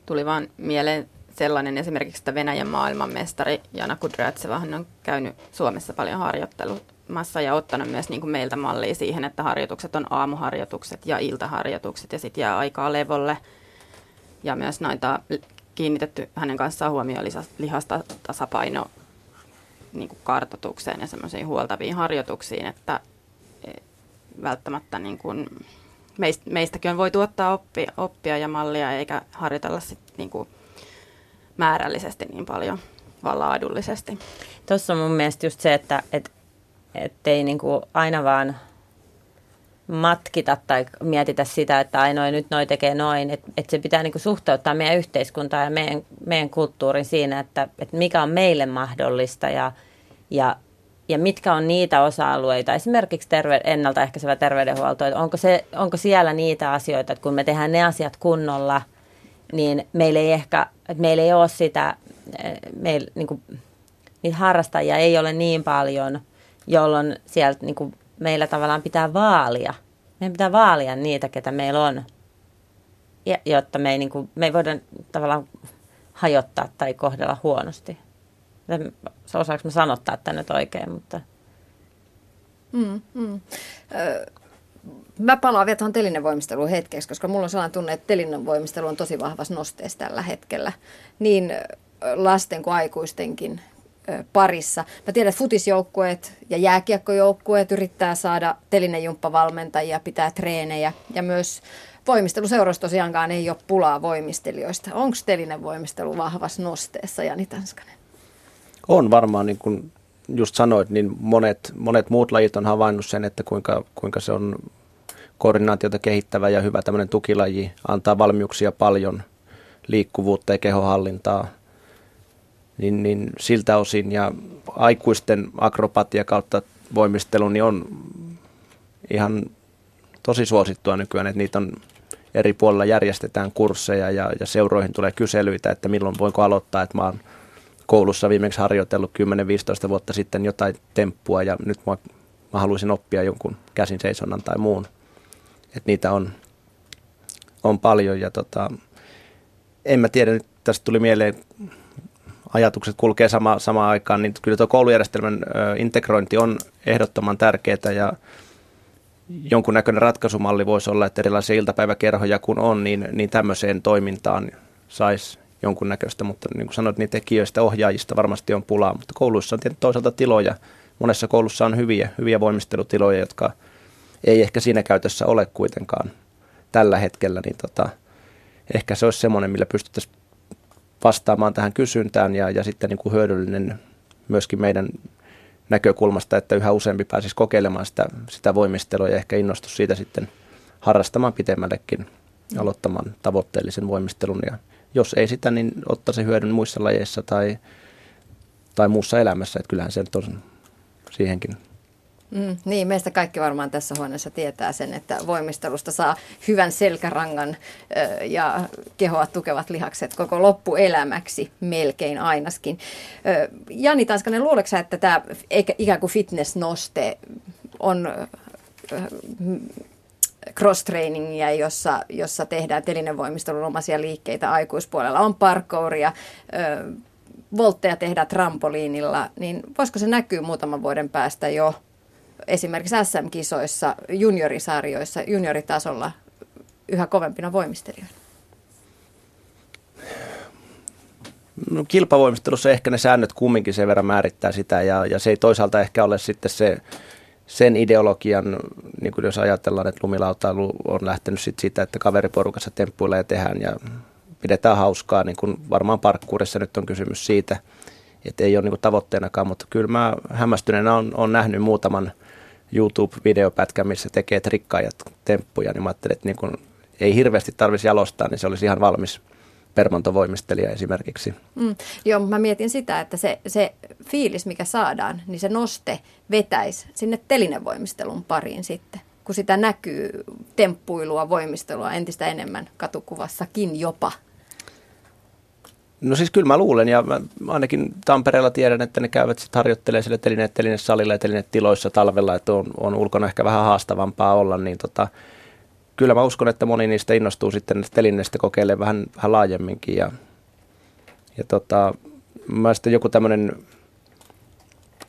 tuli vaan mieleen sellainen esimerkiksi, että Venäjän maailmanmestari Jana Kudryatsevahan on käynyt Suomessa paljon harjoittelumassa ja ottanut myös niin kuin meiltä mallia siihen, että harjoitukset on aamuharjoitukset ja iltaharjoitukset ja sitten jää aikaa levolle. Ja myös noita kiinnitetty hänen kanssaan huomioon lihasta tasapaino niin kuin kartotukseen ja semmoisiin huoltaviin harjoituksiin, että e, välttämättä niin kuin meistäkin on voi tuottaa oppia, oppia ja mallia eikä harjoitella sit niin kuin määrällisesti niin paljon, vaan laadullisesti. Tuossa on mun mielestä just se, että et, ei niin kuin aina vaan matkita tai mietitä sitä, että ainoa nyt noi tekee noin. Että et se pitää niinku suhteuttaa meidän yhteiskuntaa ja meidän, meidän kulttuurin siinä, että, että mikä on meille mahdollista ja, ja, ja mitkä on niitä osa-alueita. Esimerkiksi terve, ennaltaehkäisevä terveydenhuolto, että onko, se, onko siellä niitä asioita, että kun me tehdään ne asiat kunnolla, niin meillä ei ehkä, että meillä ei ole sitä, meillä, niin kuin, niitä harrastajia ei ole niin paljon, jolloin sieltä niin kuin, meillä tavallaan pitää vaalia. Meidän pitää vaalia niitä, ketä meillä on, ja, jotta me ei, niin kuin, me ei voida tavallaan hajottaa tai kohdella huonosti. Osaanko mä sanottaa tänne nyt oikein, mutta... Mm, mm. Ö, mä palaan vielä tuohon telinevoimisteluun hetkeksi, koska mulla on sellainen tunne, että telinevoimistelu on tosi vahvassa nosteessa tällä hetkellä. Niin lasten kuin aikuistenkin parissa. Mä tiedän, että futisjoukkueet ja jääkiekkojoukkueet yrittää saada telinejumppavalmentajia, pitää treenejä ja myös voimisteluseuroissa tosiaankaan ei ole pulaa voimistelijoista. Onko telinevoimistelu vahvassa nosteessa, Jani Tanskanen? On varmaan, niin kuin just sanoit, niin monet, monet muut lajit on havainnut sen, että kuinka, kuinka se on koordinaatiota kehittävä ja hyvä tämmöinen tukilaji, antaa valmiuksia paljon, liikkuvuutta ja kehohallintaa – niin, niin siltä osin ja aikuisten akrobatia kautta voimistelu niin on ihan tosi suosittua nykyään, että niitä on eri puolilla järjestetään kursseja ja, ja seuroihin tulee kyselyitä, että milloin voinko aloittaa, että mä oon koulussa viimeksi harjoitellut 10-15 vuotta sitten jotain temppua ja nyt mä, mä haluaisin oppia jonkun käsin seisonnan tai muun. Että niitä on, on paljon ja tota, en mä tiedä, nyt tästä tuli mieleen ajatukset kulkee sama, samaan aikaan, niin kyllä tuo koulujärjestelmän integrointi on ehdottoman tärkeää ja jonkunnäköinen ratkaisumalli voisi olla, että erilaisia iltapäiväkerhoja kun on, niin, niin tämmöiseen toimintaan saisi jonkunnäköistä, mutta niin kuin sanoit, niin tekijöistä, ohjaajista varmasti on pulaa, mutta kouluissa on toisaalta tiloja. Monessa koulussa on hyviä, hyviä voimistelutiloja, jotka ei ehkä siinä käytössä ole kuitenkaan tällä hetkellä, niin tota, ehkä se olisi semmoinen, millä pystyttäisiin vastaamaan tähän kysyntään ja, ja sitten niin kuin hyödyllinen myöskin meidän näkökulmasta, että yhä useampi pääsisi kokeilemaan sitä, sitä voimistelua ja ehkä innostus siitä sitten harrastamaan pitemmällekin, mm. aloittamaan tavoitteellisen voimistelun. Ja jos ei sitä, niin ottaa se hyödyn muissa lajeissa tai, tai muussa elämässä. Että kyllähän se on siihenkin Mm, niin, meistä kaikki varmaan tässä huoneessa tietää sen, että voimistelusta saa hyvän selkärangan ö, ja kehoa tukevat lihakset koko loppuelämäksi melkein ainaskin. Ö, Jani Tanskanen, luuletko sä, että tämä ikään kuin fitness-noste on cross-trainingia, jossa, jossa tehdään telinevoimistelun omaisia liikkeitä aikuispuolella, on parkouria, voltteja tehdään trampoliinilla, niin voisiko se näkyä muutaman vuoden päästä jo esimerkiksi SM-kisoissa, juniorisarjoissa, junioritasolla yhä kovempina voimistelijoina? No, kilpavoimistelussa ehkä ne säännöt kumminkin sen verran määrittää sitä ja, ja se ei toisaalta ehkä ole sitten se, sen ideologian, niin kuin jos ajatellaan, että lumilautailu on lähtenyt sit siitä, että kaveriporukassa temppuilee ja tehdään ja pidetään hauskaa, niin kuin varmaan parkkuudessa nyt on kysymys siitä, että ei ole niin tavoitteenakaan, mutta kyllä mä hämmästyneenä on, on nähnyt muutaman – YouTube-videopätkä, missä tekee trikkaajat temppuja, niin mä ajattelin, että niin kun ei hirveästi tarvitsisi jalostaa, niin se olisi ihan valmis permantovoimistelija esimerkiksi. Mm, joo, mä mietin sitä, että se, se fiilis, mikä saadaan, niin se noste vetäisi sinne telinevoimistelun pariin sitten, kun sitä näkyy temppuilua, voimistelua entistä enemmän katukuvassakin jopa. No siis kyllä mä luulen ja mä ainakin Tampereella tiedän, että ne käyvät sitten harjoittelemaan sille telineet, telineet salilla ja telineet tiloissa talvella, että on, on ulkona ehkä vähän haastavampaa olla, niin tota, kyllä mä uskon, että moni niistä innostuu sitten telineistä kokeilemaan vähän, vähän laajemminkin ja, ja tota, mä sitten joku tämmöinen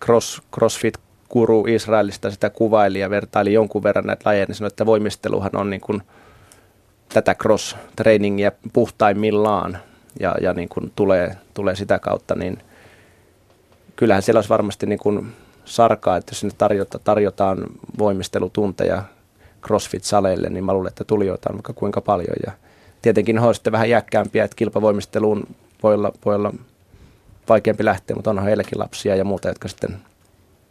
cross, crossfit guru Israelista sitä kuvaili ja vertaili jonkun verran näitä lajeja, niin sanoi, että voimisteluhan on niin kuin tätä cross-trainingia puhtaimmillaan ja, ja niin kuin tulee, tulee sitä kautta, niin kyllähän siellä olisi varmasti niin kuin sarkaa, että jos sinne tarjota, tarjotaan voimistelutunteja CrossFit-saleille, niin mä luulen, että tulijoita on vaikka kuinka paljon. Ja tietenkin he sitten vähän jäkkäämpiä, että kilpavoimisteluun voi olla, voi olla vaikeampi lähteä, mutta onhan heilläkin lapsia ja muuta, jotka sitten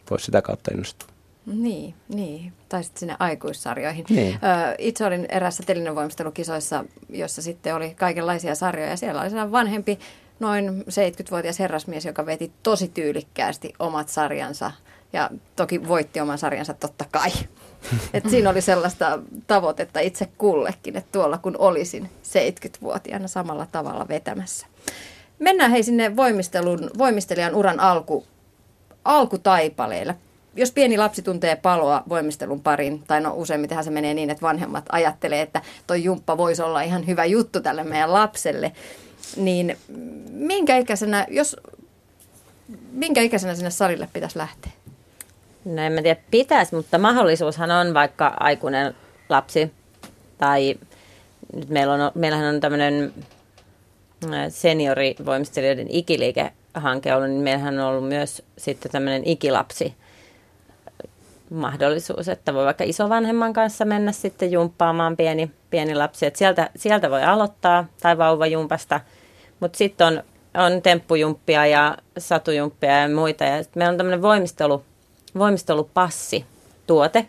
voisi sitä kautta innostua. Niin, niin. Tai sitten sinne aikuissarjoihin. Niin. Itse olin erässä telinevoimistelukisoissa, jossa sitten oli kaikenlaisia sarjoja. Siellä oli sellainen vanhempi, noin 70-vuotias herrasmies, joka veti tosi tyylikkäästi omat sarjansa. Ja toki voitti oman sarjansa totta kai. Et siinä oli sellaista tavoitetta itse kullekin, että tuolla kun olisin 70-vuotiaana samalla tavalla vetämässä. Mennään hei sinne voimistelun, voimistelijan uran alku, alkutaipaleille. Jos pieni lapsi tuntee paloa voimistelun parin, tai no useimmitenhan se menee niin, että vanhemmat ajattelee, että toi jumppa voisi olla ihan hyvä juttu tälle meidän lapselle, niin minkä ikäisenä, jos, minkä ikäisenä sinne salille pitäisi lähteä? No en mä tiedä pitäisi, mutta mahdollisuushan on vaikka aikuinen lapsi tai nyt meillä on, meillähän on tämmöinen seniorivoimistelijoiden ikiliikehanke ollut, niin meillähän on ollut myös sitten tämmöinen ikilapsi mahdollisuus, että voi vaikka isovanhemman kanssa mennä sitten jumppaamaan pieni, pieni lapsi. Että sieltä, sieltä voi aloittaa tai vauvajumpasta, mutta sitten on, on temppujumppia ja satujumppia ja muita. Ja meillä on tämmöinen voimistelu, voimistelupassi, tuote.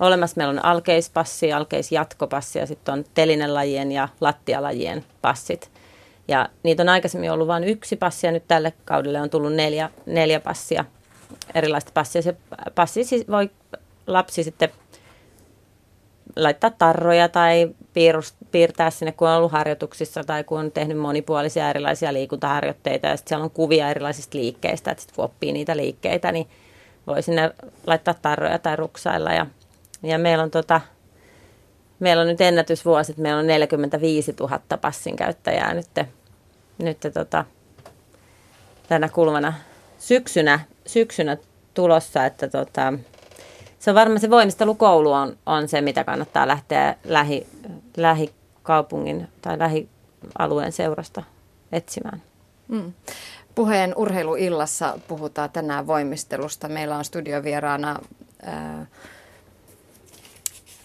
Olemassa meillä on alkeispassi, alkeisjatkopassi ja sitten on telinelajien ja lattialajien passit. Ja niitä on aikaisemmin ollut vain yksi passi ja nyt tälle kaudelle on tullut neljä, neljä passia, erilaista passia. Se passi siis voi lapsi sitten laittaa tarroja tai piirust, piirtää sinne, kun on ollut harjoituksissa tai kun on tehnyt monipuolisia erilaisia liikuntaharjoitteita ja sitten siellä on kuvia erilaisista liikkeistä, että sitten kun oppii niitä liikkeitä, niin voi sinne laittaa tarroja tai ruksailla. Ja, ja meillä on tota, meillä on nyt ennätysvuosi, että meillä on 45 000 passin käyttäjää nyt, nyt tota, tänä kulmana syksynä, syksynä tulossa, että tota, se on varmaan se voimistelukoulu on, on se, mitä kannattaa lähteä lähi, lähikaupungin tai lähialueen seurasta etsimään. Mm. Puheen urheiluillassa puhutaan tänään voimistelusta. Meillä on studiovieraana ää,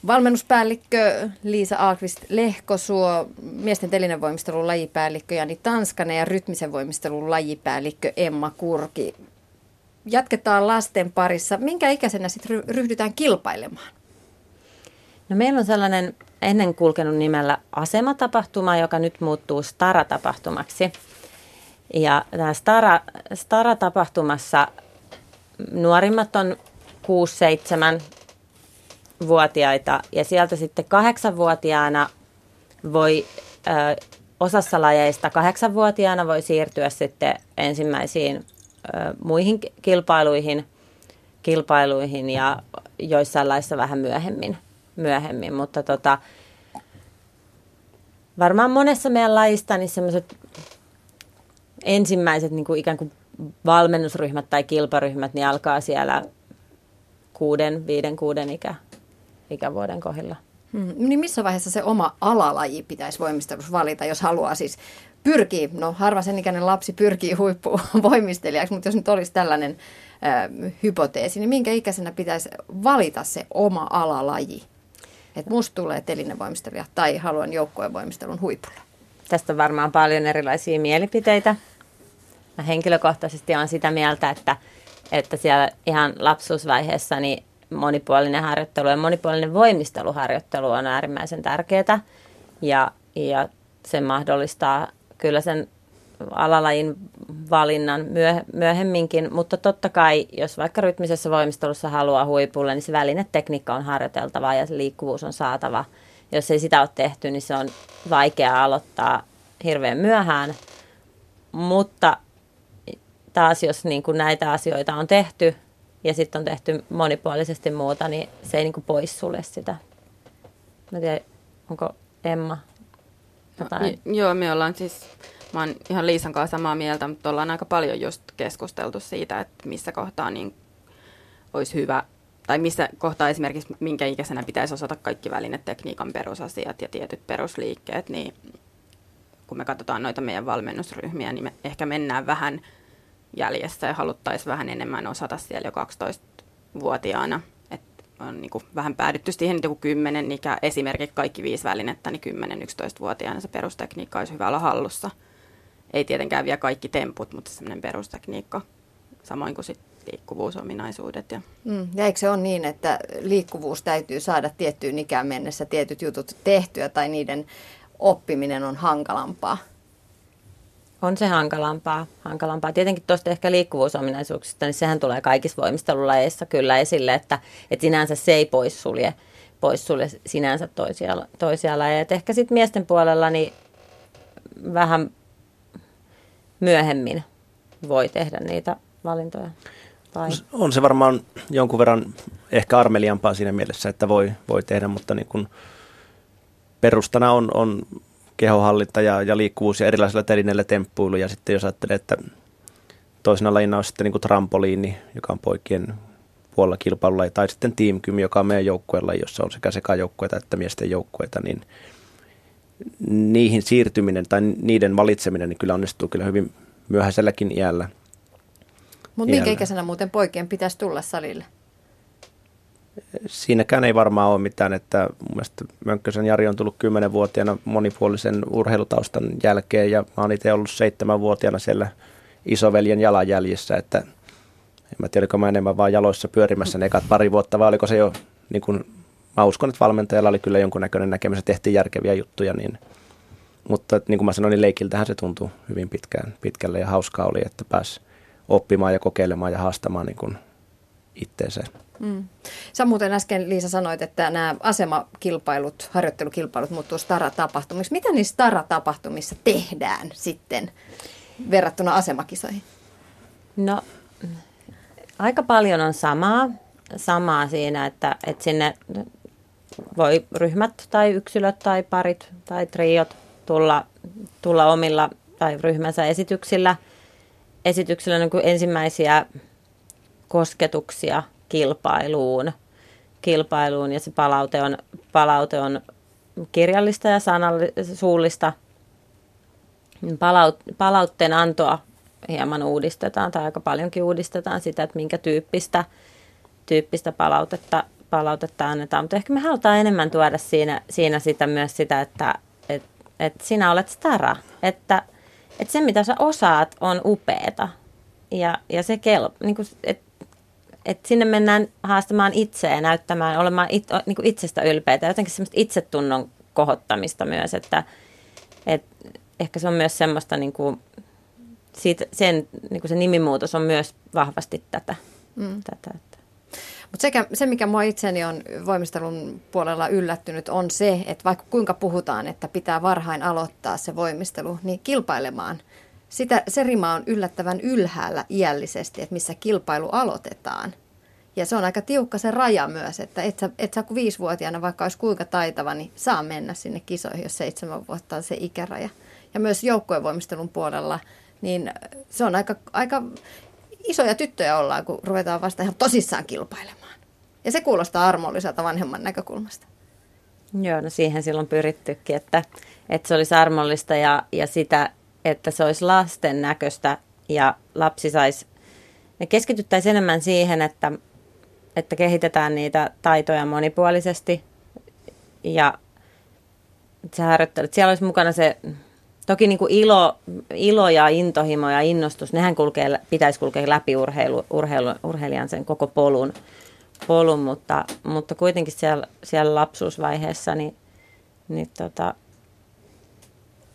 valmennuspäällikkö Liisa Aakvist Lehkosuo, miesten telinevoimistelun lajipäällikkö Jani Tanskanen ja rytmisen voimistelun lajipäällikkö Emma Kurki. Jatketaan lasten parissa. Minkä ikäisenä sitten ryhdytään kilpailemaan? No meillä on sellainen ennen kulkenut nimellä asematapahtuma, joka nyt muuttuu Stara-tapahtumaksi. Ja tämä Stara, Stara-tapahtumassa nuorimmat on 6-7 vuotiaita ja sieltä sitten kahdeksanvuotiaana voi ö, osassa lajeista kahdeksanvuotiaana voi siirtyä sitten ensimmäisiin ö, muihin kilpailuihin, kilpailuihin ja joissain laissa vähän myöhemmin, myöhemmin. mutta tota, varmaan monessa meidän lajista niin semmoiset ensimmäiset niin kuin ikään kuin valmennusryhmät tai kilparyhmät niin alkaa siellä kuuden, viiden, kuuden ikä, ikävuoden kohdilla. Hmm. Niin missä vaiheessa se oma alalaji pitäisi voimistelussa valita, jos haluaa siis pyrkii, no harva sen ikäinen lapsi pyrkii huippuvoimistelijaksi, mutta jos nyt olisi tällainen äh, hypoteesi, niin minkä ikäisenä pitäisi valita se oma alalaji? Että musta tulee telinevoimistelija tai haluan joukkueen voimistelun huipulla. Tästä on varmaan paljon erilaisia mielipiteitä. Mä henkilökohtaisesti olen sitä mieltä, että, että siellä ihan lapsuusvaiheessa niin monipuolinen harjoittelu ja monipuolinen voimisteluharjoittelu on äärimmäisen tärkeää. Ja, ja se mahdollistaa kyllä sen alalajin valinnan myöhemminkin, mutta totta kai, jos vaikka rytmisessä voimistelussa haluaa huipulle, niin se välinetekniikka on harjoiteltava ja se liikkuvuus on saatava. Jos ei sitä ole tehty, niin se on vaikea aloittaa hirveän myöhään. Mutta taas jos niin kuin näitä asioita on tehty ja sitten on tehty monipuolisesti muuta, niin se ei niin kuin poissulje sitä. Mä tiedän, onko Emma jotain? No, joo, me ollaan siis, mä oon ihan Liisan kanssa samaa mieltä, mutta ollaan aika paljon just keskusteltu siitä, että missä kohtaa niin olisi hyvä, tai missä kohtaa esimerkiksi minkä ikäisenä pitäisi osata kaikki välinetekniikan perusasiat ja tietyt perusliikkeet, niin kun me katsotaan noita meidän valmennusryhmiä, niin me ehkä mennään vähän jäljessä ja haluttaisiin vähän enemmän osata siellä jo 12-vuotiaana. Et on niin kuin vähän päädytty siihen, että joku 10 ikä, esimerkiksi kaikki viisi välinettä, niin 10-11-vuotiaana se perustekniikka olisi hyvä olla hallussa. Ei tietenkään vielä kaikki temput, mutta semmoinen perustekniikka, samoin kuin sitten liikkuvuusominaisuudet. Ja. Mm, ja eikö se ole niin, että liikkuvuus täytyy saada tiettyyn ikään mennessä tietyt jutut tehtyä tai niiden oppiminen on hankalampaa? On se hankalampaa. hankalampaa. Tietenkin tuosta ehkä liikkuvuusominaisuuksista, niin sehän tulee kaikissa voimistelulajeissa kyllä esille, että, että sinänsä se ei poissulje, poissulje sinänsä toisia, toisia lajeja. Et ehkä sitten miesten puolella niin vähän myöhemmin voi tehdä niitä valintoja. Tai? On se varmaan jonkun verran ehkä armeliampaa siinä mielessä, että voi, voi tehdä, mutta niin kun perustana on, on kehohallinta ja, ja liikkuvuus ja erilaisilla telineillä temppuilu. Ja sitten jos ajattelee, että toisena lajina on sitten niin kuin trampoliini, joka on poikien puolella kilpailulla, tai sitten Team joka on meidän joukkueella, jossa on sekä sekajoukkueita että miesten joukkueita, niin niihin siirtyminen tai niiden valitseminen niin kyllä onnistuu kyllä hyvin myöhäiselläkin iällä. Mutta minkä ikäisenä muuten poikien pitäisi tulla salille? Siinäkään ei varmaan ole mitään, että mun mielestä Mönkkösen Jari on tullut kymmenenvuotiaana monipuolisen urheilutaustan jälkeen ja mä oon itse ollut seitsemänvuotiaana siellä isoveljen jalanjäljissä, että en mä tiedä, oliko mä enemmän vaan jaloissa pyörimässä ne ekat pari vuotta, vai oliko se jo, niin kun, mä uskon, että valmentajalla oli kyllä jonkunnäköinen näkemys, että tehtiin järkeviä juttuja, niin, mutta niin kuin mä sanoin, niin leikiltähän se tuntui hyvin pitkään, pitkälle ja hauskaa oli, että pääsi oppimaan ja kokeilemaan ja haastamaan niin kuin itteensä. Mm. Sä muuten äsken Liisa sanoit, että nämä asemakilpailut, harjoittelukilpailut muuttuu Stara-tapahtumiksi. Mitä niissä Stara-tapahtumissa tehdään sitten verrattuna asemakisoihin? No aika paljon on samaa, samaa siinä, että, että sinne voi ryhmät tai yksilöt tai parit tai triot tulla, tulla omilla tai ryhmänsä esityksillä – esityksellä niin ensimmäisiä kosketuksia kilpailuun, kilpailuun ja se palaute on, palaute on kirjallista ja sanalli, suullista. Palaut, palautteen antoa hieman uudistetaan tai aika paljonkin uudistetaan sitä, että minkä tyyppistä, tyyppistä palautetta, palautetta annetaan. Mutta ehkä me halutaan enemmän tuoda siinä, siinä sitä myös sitä, että et, et sinä olet stara, että – että se mitä sä osaat on upeeta. Ja, ja se kel, niin kuin, et, et sinne mennään haastamaan itseä näyttämään, olemaan it, niin kuin itsestä ylpeitä. Jotenkin semmoista itsetunnon kohottamista myös, että et, ehkä se on myös semmoista, niin kuin, siitä, sen, niin kuin se nimimuutos on myös vahvasti tätä. Mm. tätä mutta sekä, se, mikä mua itseni on voimistelun puolella yllättynyt, on se, että vaikka kuinka puhutaan, että pitää varhain aloittaa se voimistelu, niin kilpailemaan. Sitä, se rima on yllättävän ylhäällä iällisesti, että missä kilpailu aloitetaan. Ja se on aika tiukka se raja myös, että et sä, et sä kun viisivuotiaana, vaikka olisi kuinka taitava, niin saa mennä sinne kisoihin, jos seitsemän vuotta on se ikäraja. Ja myös joukkuevoimistelun puolella, niin se on aika, aika isoja tyttöjä ollaan, kun ruvetaan vasta ihan tosissaan kilpailemaan. Ja se kuulostaa armolliselta vanhemman näkökulmasta. Joo, no siihen silloin pyrittykin, että, että se olisi armollista ja, ja sitä, että se olisi lasten näköistä ja lapsi saisi, me keskityttäisiin enemmän siihen, että, että kehitetään niitä taitoja monipuolisesti ja se harjoittelut. Siellä olisi mukana se Toki niin kuin ilo, ilo ja intohimo ja innostus, nehän kulkee, pitäisi kulkea läpi urheilu, urheilu, urheilijan sen koko polun, polun mutta, mutta kuitenkin siellä, siellä lapsuusvaiheessa, niin, niin tota,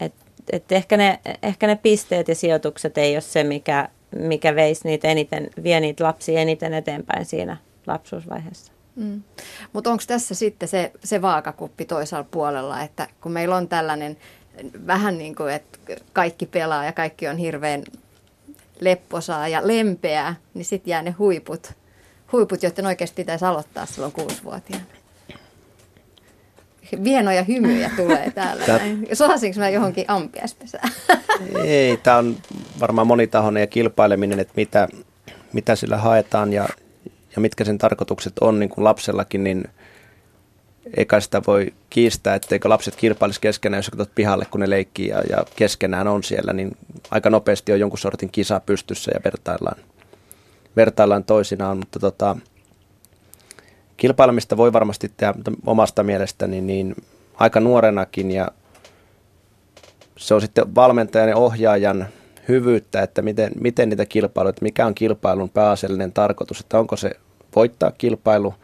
et, et ehkä, ne, ehkä ne pisteet ja sijoitukset ei ole se, mikä, mikä veisi niitä eniten, vie niitä lapsia eniten eteenpäin siinä lapsuusvaiheessa. Mm. Mutta onko tässä sitten se, se vaakakuppi toisella puolella, että kun meillä on tällainen vähän niin kuin, että kaikki pelaa ja kaikki on hirveän lepposaa ja lempeää, niin sitten jää ne huiput, huiput, joiden oikeasti pitäisi aloittaa silloin kuusivuotiaana. Vienoja hymyjä tulee täällä. Tää... Sohasinko mä johonkin ampiaispesään? Ei, tämä on varmaan monitahoinen ja kilpaileminen, että mitä, mitä sillä haetaan ja, ja mitkä sen tarkoitukset on niin kuin lapsellakin, niin eikä sitä voi kiistää, etteikö lapset kilpailisi keskenään, jos katsot pihalle, kun ne leikkii ja, ja keskenään on siellä, niin aika nopeasti on jonkun sortin kisa pystyssä ja vertaillaan, vertaillaan toisinaan, mutta tota, kilpailemista voi varmasti tehdä omasta mielestäni niin aika nuorenakin ja se on sitten valmentajan ja ohjaajan hyvyyttä, että miten, miten niitä kilpailuja, mikä on kilpailun pääasiallinen tarkoitus, että onko se voittaa kilpailu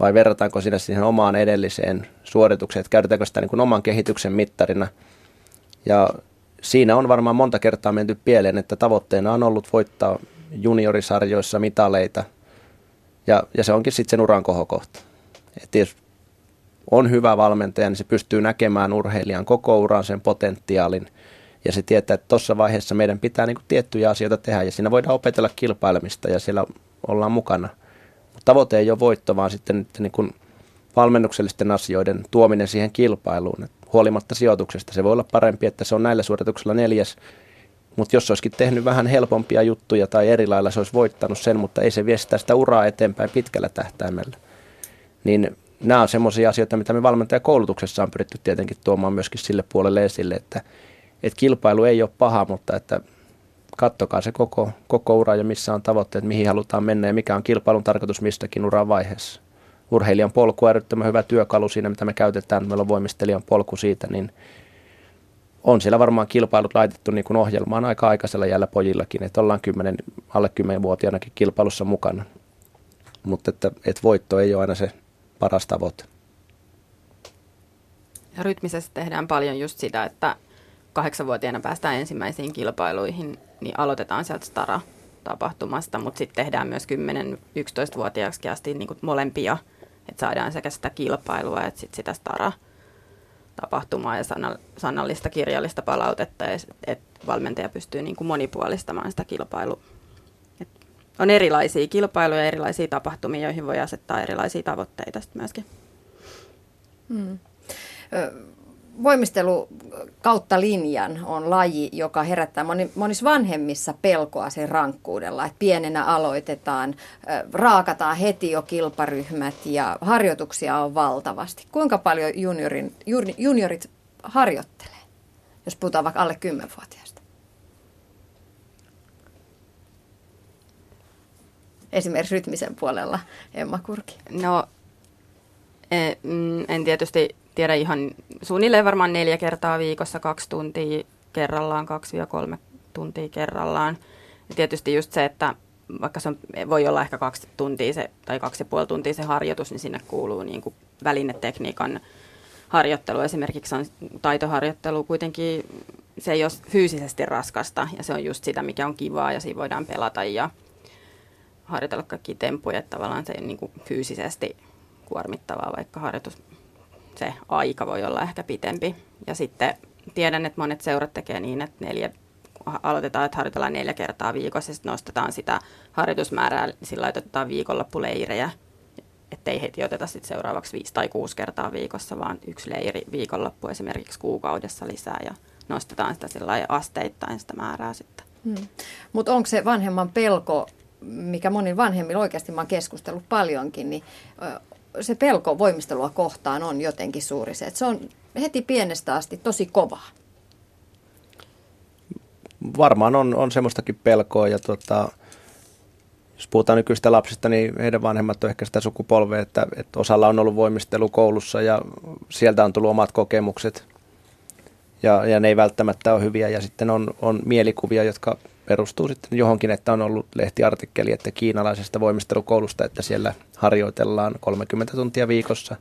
vai verrataanko siinä siihen omaan edelliseen suoritukseen, että käytetäänkö sitä niin kuin oman kehityksen mittarina. Ja siinä on varmaan monta kertaa menty pieleen, että tavoitteena on ollut voittaa juniorisarjoissa mitaleita ja, ja se onkin sitten sen uran kohokohta. Että jos on hyvä valmentaja, niin se pystyy näkemään urheilijan koko uran sen potentiaalin ja se tietää, että tuossa vaiheessa meidän pitää niin kuin tiettyjä asioita tehdä ja siinä voidaan opetella kilpailemista ja siellä ollaan mukana. Tavoite ei ole voitto, vaan sitten että niin kuin valmennuksellisten asioiden tuominen siihen kilpailuun. Et huolimatta sijoituksesta se voi olla parempi, että se on näillä suorituksilla neljäs, mutta jos olisikin tehnyt vähän helpompia juttuja tai eri lailla se olisi voittanut sen, mutta ei se vie sitä, sitä uraa eteenpäin pitkällä tähtäimellä. Niin nämä on semmoisia asioita, mitä me valmentajakoulutuksessa on pyritty tietenkin tuomaan myöskin sille puolelle esille, että, että kilpailu ei ole paha, mutta että kattokaa se koko, koko ura ja missä on tavoitteet, mihin halutaan mennä ja mikä on kilpailun tarkoitus mistäkin uran vaiheessa. Urheilijan polku on äärettömän hyvä työkalu siinä, mitä me käytetään. Meillä on voimistelijan polku siitä, niin on siellä varmaan kilpailut laitettu niin kuin ohjelmaan aika aikaisella jäällä pojillakin, että ollaan 10, alle 10-vuotiaanakin kilpailussa mukana. Mutta että, että voitto ei ole aina se paras tavoite. Rytmisessä tehdään paljon just sitä, että kahdeksanvuotiaana päästään ensimmäisiin kilpailuihin, niin aloitetaan sieltä Stara-tapahtumasta, mutta sitten tehdään myös 10-11-vuotiaaksi asti niin kuin molempia, että saadaan sekä sitä kilpailua että sit sitä Stara-tapahtumaa ja sanallista kirjallista palautetta, että valmentaja pystyy niin kuin monipuolistamaan sitä kilpailua on erilaisia kilpailuja, erilaisia tapahtumia, joihin voi asettaa erilaisia tavoitteita myöskin. Hmm. Voimistelu kautta linjan on laji, joka herättää monissa vanhemmissa pelkoa sen rankkuudella, että pienenä aloitetaan, raakataan heti jo kilparyhmät ja harjoituksia on valtavasti. Kuinka paljon juniorin, juniorit harjoittelee, jos puhutaan vaikka alle 10-vuotiaista? esimerkiksi rytmisen puolella, Emma Kurki? No, en, mm, en tietysti tiedä ihan suunnilleen varmaan neljä kertaa viikossa, kaksi tuntia kerrallaan, kaksi ja kolme tuntia kerrallaan. Ja tietysti just se, että vaikka se on, voi olla ehkä kaksi tuntia se, tai kaksi ja puoli tuntia se harjoitus, niin sinne kuuluu niin kuin välinetekniikan harjoittelu. Esimerkiksi on taitoharjoittelu kuitenkin, se ei ole fyysisesti raskasta ja se on just sitä, mikä on kivaa ja siinä voidaan pelata ja harjoitella kaikki temppuja, tavallaan se ei niin kuin fyysisesti kuormittavaa, vaikka harjoitus, se aika voi olla ehkä pitempi. Ja sitten tiedän, että monet seurat tekee niin, että neljä, aloitetaan, että harjoitellaan neljä kertaa viikossa ja sitten nostetaan sitä harjoitusmäärää, sillä laitetaan viikonloppuleirejä, ettei heti oteta sitten seuraavaksi viisi tai kuusi kertaa viikossa, vaan yksi leiri viikonloppu esimerkiksi kuukaudessa lisää ja nostetaan sitä sillä asteittain sitä määrää sitten. Hmm. Mutta onko se vanhemman pelko mikä moni vanhemmilla oikeasti mä oon keskustellut paljonkin, niin se pelko voimistelua kohtaan on jotenkin suuri se, että se on heti pienestä asti tosi kovaa. Varmaan on, on semmoistakin pelkoa ja tota, jos puhutaan nykyistä lapsista, niin heidän vanhemmat on ehkä sitä sukupolvea, että, että osalla on ollut voimistelu koulussa ja sieltä on tullut omat kokemukset ja, ja ne ei välttämättä ole hyviä ja sitten on, on mielikuvia, jotka perustuu sitten johonkin, että on ollut lehtiartikkeli, että kiinalaisesta voimistelukoulusta, että siellä harjoitellaan 30 tuntia viikossa,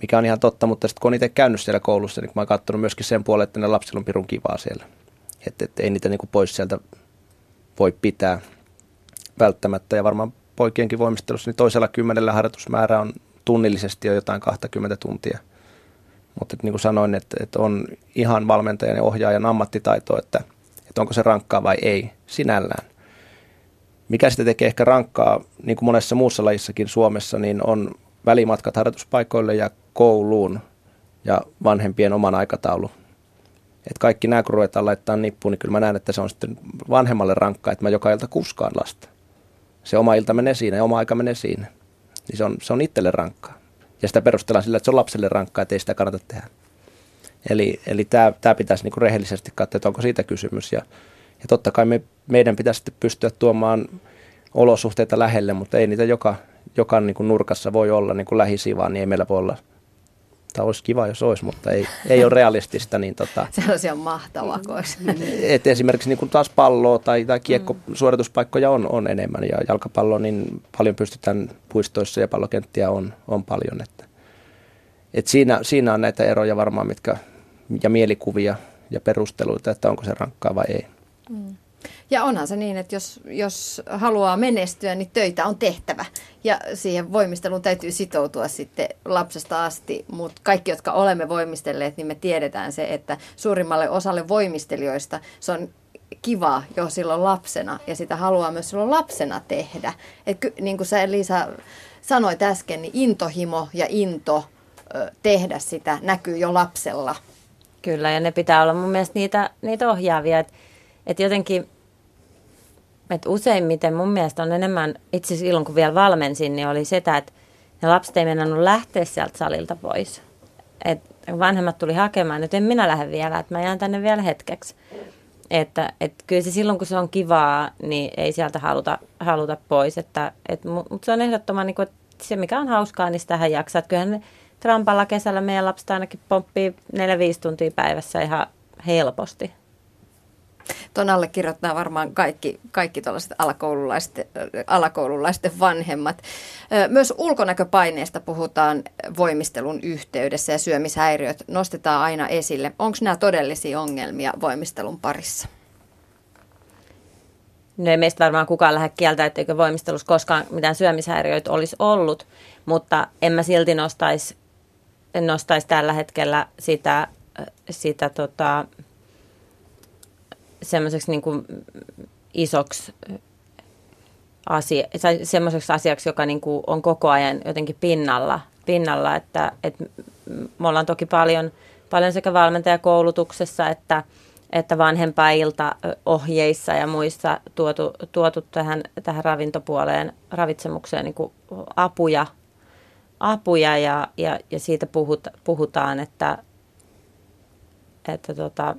mikä on ihan totta, mutta sitten kun on itse käynyt siellä koulussa, niin mä oon katsonut myöskin sen puolen, että ne lapsilla on pirun kivaa siellä. Että, että ei niitä niin kuin pois sieltä voi pitää välttämättä. Ja varmaan poikienkin voimistelussa niin toisella kymmenellä harjoitusmäärä on tunnillisesti jo jotain 20 tuntia. Mutta niin kuin sanoin, että, että on ihan valmentajan ja ohjaajan ammattitaito, että – että onko se rankkaa vai ei sinällään. Mikä sitä tekee ehkä rankkaa, niin kuin monessa muussa lajissakin Suomessa, niin on välimatkat harjoituspaikoille ja kouluun ja vanhempien oman aikataulu. Että kaikki nämä, kun ruvetaan laittaa nippuun, niin kyllä mä näen, että se on sitten vanhemmalle rankkaa, että mä joka ilta kuskaan lasta. Se oma ilta menee siinä ja oma aika menee siinä. Niin se on, se on itselle rankkaa. Ja sitä perustellaan sillä, että se on lapselle rankkaa, että ei sitä kannata tehdä. Eli, eli tämä, tämä pitäisi niin kuin rehellisesti katsoa, että onko siitä kysymys. Ja, ja totta kai me, meidän pitäisi pystyä tuomaan olosuhteita lähelle, mutta ei niitä joka, joka niin kuin nurkassa voi olla niin kuin lähisivaa, niin ei meillä voi olla tai olisi kiva, jos olisi, mutta ei, ei ole realistista. Niin tota, Sellaisia mahtavaa Et esimerkiksi niin kuin taas palloa tai, tai kiekko-suorituspaikkoja on, on enemmän ja jalkapallo niin paljon pystytään puistoissa ja pallokenttiä on, on paljon. Että, et siinä, siinä on näitä eroja varmaan, mitkä ja mielikuvia ja perusteluita, että onko se rankkaa vai ei. Mm. Ja onhan se niin, että jos, jos haluaa menestyä, niin töitä on tehtävä. Ja siihen voimisteluun täytyy sitoutua sitten lapsesta asti. Mutta kaikki, jotka olemme voimistelleet, niin me tiedetään se, että suurimmalle osalle voimistelijoista se on kiva jo silloin lapsena. Ja sitä haluaa myös silloin lapsena tehdä. Et niin kuin sä Liisa sanoit äsken, niin intohimo ja into tehdä sitä näkyy jo lapsella. Kyllä, ja ne pitää olla mun mielestä niitä, niitä ohjaavia. Että et jotenkin et useimmiten mun mielestä on enemmän, itse silloin kun vielä valmensin, niin oli sitä, että ne lapset ei mennä lähteä sieltä salilta pois. Et vanhemmat tuli hakemaan, että en minä lähde vielä, että mä jään tänne vielä hetkeksi. Että et kyllä se silloin, kun se on kivaa, niin ei sieltä haluta, haluta pois. Että, et, mutta se on ehdottoman, niin kuin, että se mikä on hauskaa, niin sitähän jaksaa. Että kyllähän ne trampalla kesällä meidän lapset ainakin pomppii 4-5 tuntia päivässä ihan helposti. Tuon allekirjoittaa varmaan kaikki, kaikki tuollaiset alakoululaisten, alakoululaisten vanhemmat. Myös ulkonäköpaineesta puhutaan voimistelun yhteydessä ja syömishäiriöt nostetaan aina esille. Onko nämä todellisia ongelmia voimistelun parissa? No ei meistä varmaan kukaan lähde kieltä, etteikö voimistelussa koskaan mitään syömishäiriöitä olisi ollut, mutta en mä silti nostaisi nostais tällä hetkellä sitä, sitä tota, semmoiseksi niin kuin isoksi asia, semmoiseksi asiaksi, joka niin kuin on koko ajan jotenkin pinnalla, pinnalla että, että me ollaan toki paljon, paljon sekä valmentajakoulutuksessa että, että vanhempailta-ohjeissa ja muissa tuotu, tuotu tähän, tähän ravintopuoleen, ravitsemukseen niin kuin apuja, apuja ja, ja, ja siitä puhut, puhutaan, että, että tota,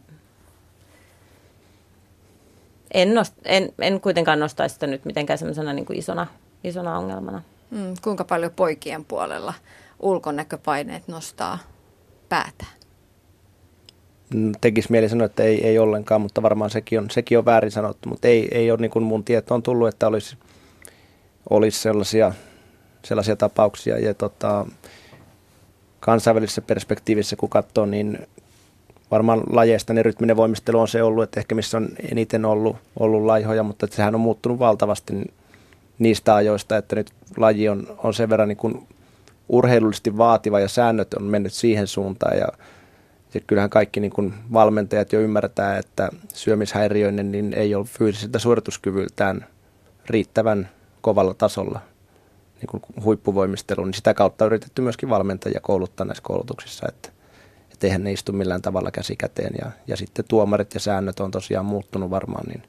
en, nost, en, en kuitenkaan nostaisi sitä nyt mitenkään semmoisena niin kuin isona, isona ongelmana. Mm, kuinka paljon poikien puolella ulkonäköpaineet nostaa päätään? Mm, tekisi mieli sanoa, että ei, ei ollenkaan, mutta varmaan sekin on, sekin on väärin sanottu. Mutta ei, ei ole niin kuin mun tietoon tullut, että olisi, olisi sellaisia, sellaisia tapauksia. Ja tota, kansainvälisessä perspektiivissä, kun katsoo, niin varmaan lajeista ne rytminen voimistelu on se ollut, että ehkä missä on eniten ollut, ollut laihoja, mutta sehän on muuttunut valtavasti niistä ajoista, että nyt laji on, on sen verran niin kuin urheilullisesti vaativa ja säännöt on mennyt siihen suuntaan ja ja kyllähän kaikki niin kuin valmentajat jo ymmärtää, että syömishäiriöinen niin ei ole fyysiseltä suorituskyvyltään riittävän kovalla tasolla niin kuin huippuvoimistelu, niin sitä kautta on yritetty myöskin valmentajia kouluttaa näissä koulutuksissa, että että eihän ne istu millään tavalla käsikäteen. Ja, ja sitten tuomarit ja säännöt on tosiaan muuttunut varmaan, niin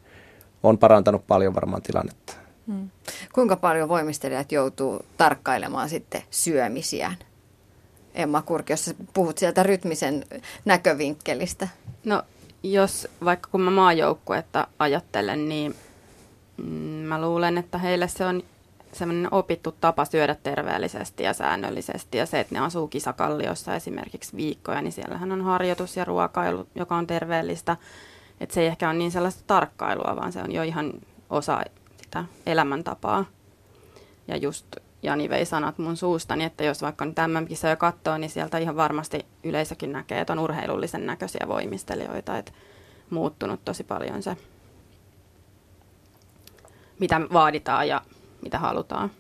on parantanut paljon varmaan tilannetta. Hmm. Kuinka paljon voimistelijat joutuu tarkkailemaan sitten syömisiään? Emma Kurki, jos puhut sieltä rytmisen näkövinkkelistä. No jos vaikka kun mä maajoukkuetta ajattelen, niin mm, mä luulen, että heille se on semmoinen opittu tapa syödä terveellisesti ja säännöllisesti. Ja se, että ne asuu kisakalliossa esimerkiksi viikkoja, niin siellähän on harjoitus ja ruokailu, joka on terveellistä. Että se ei ehkä ole niin sellaista tarkkailua, vaan se on jo ihan osa sitä elämäntapaa. Ja just Jani vei sanat mun suustani, että jos vaikka nyt jo katsoo, niin sieltä ihan varmasti yleisökin näkee, että on urheilullisen näköisiä voimistelijoita. Että muuttunut tosi paljon se, mitä vaaditaan ja mitä halutaan?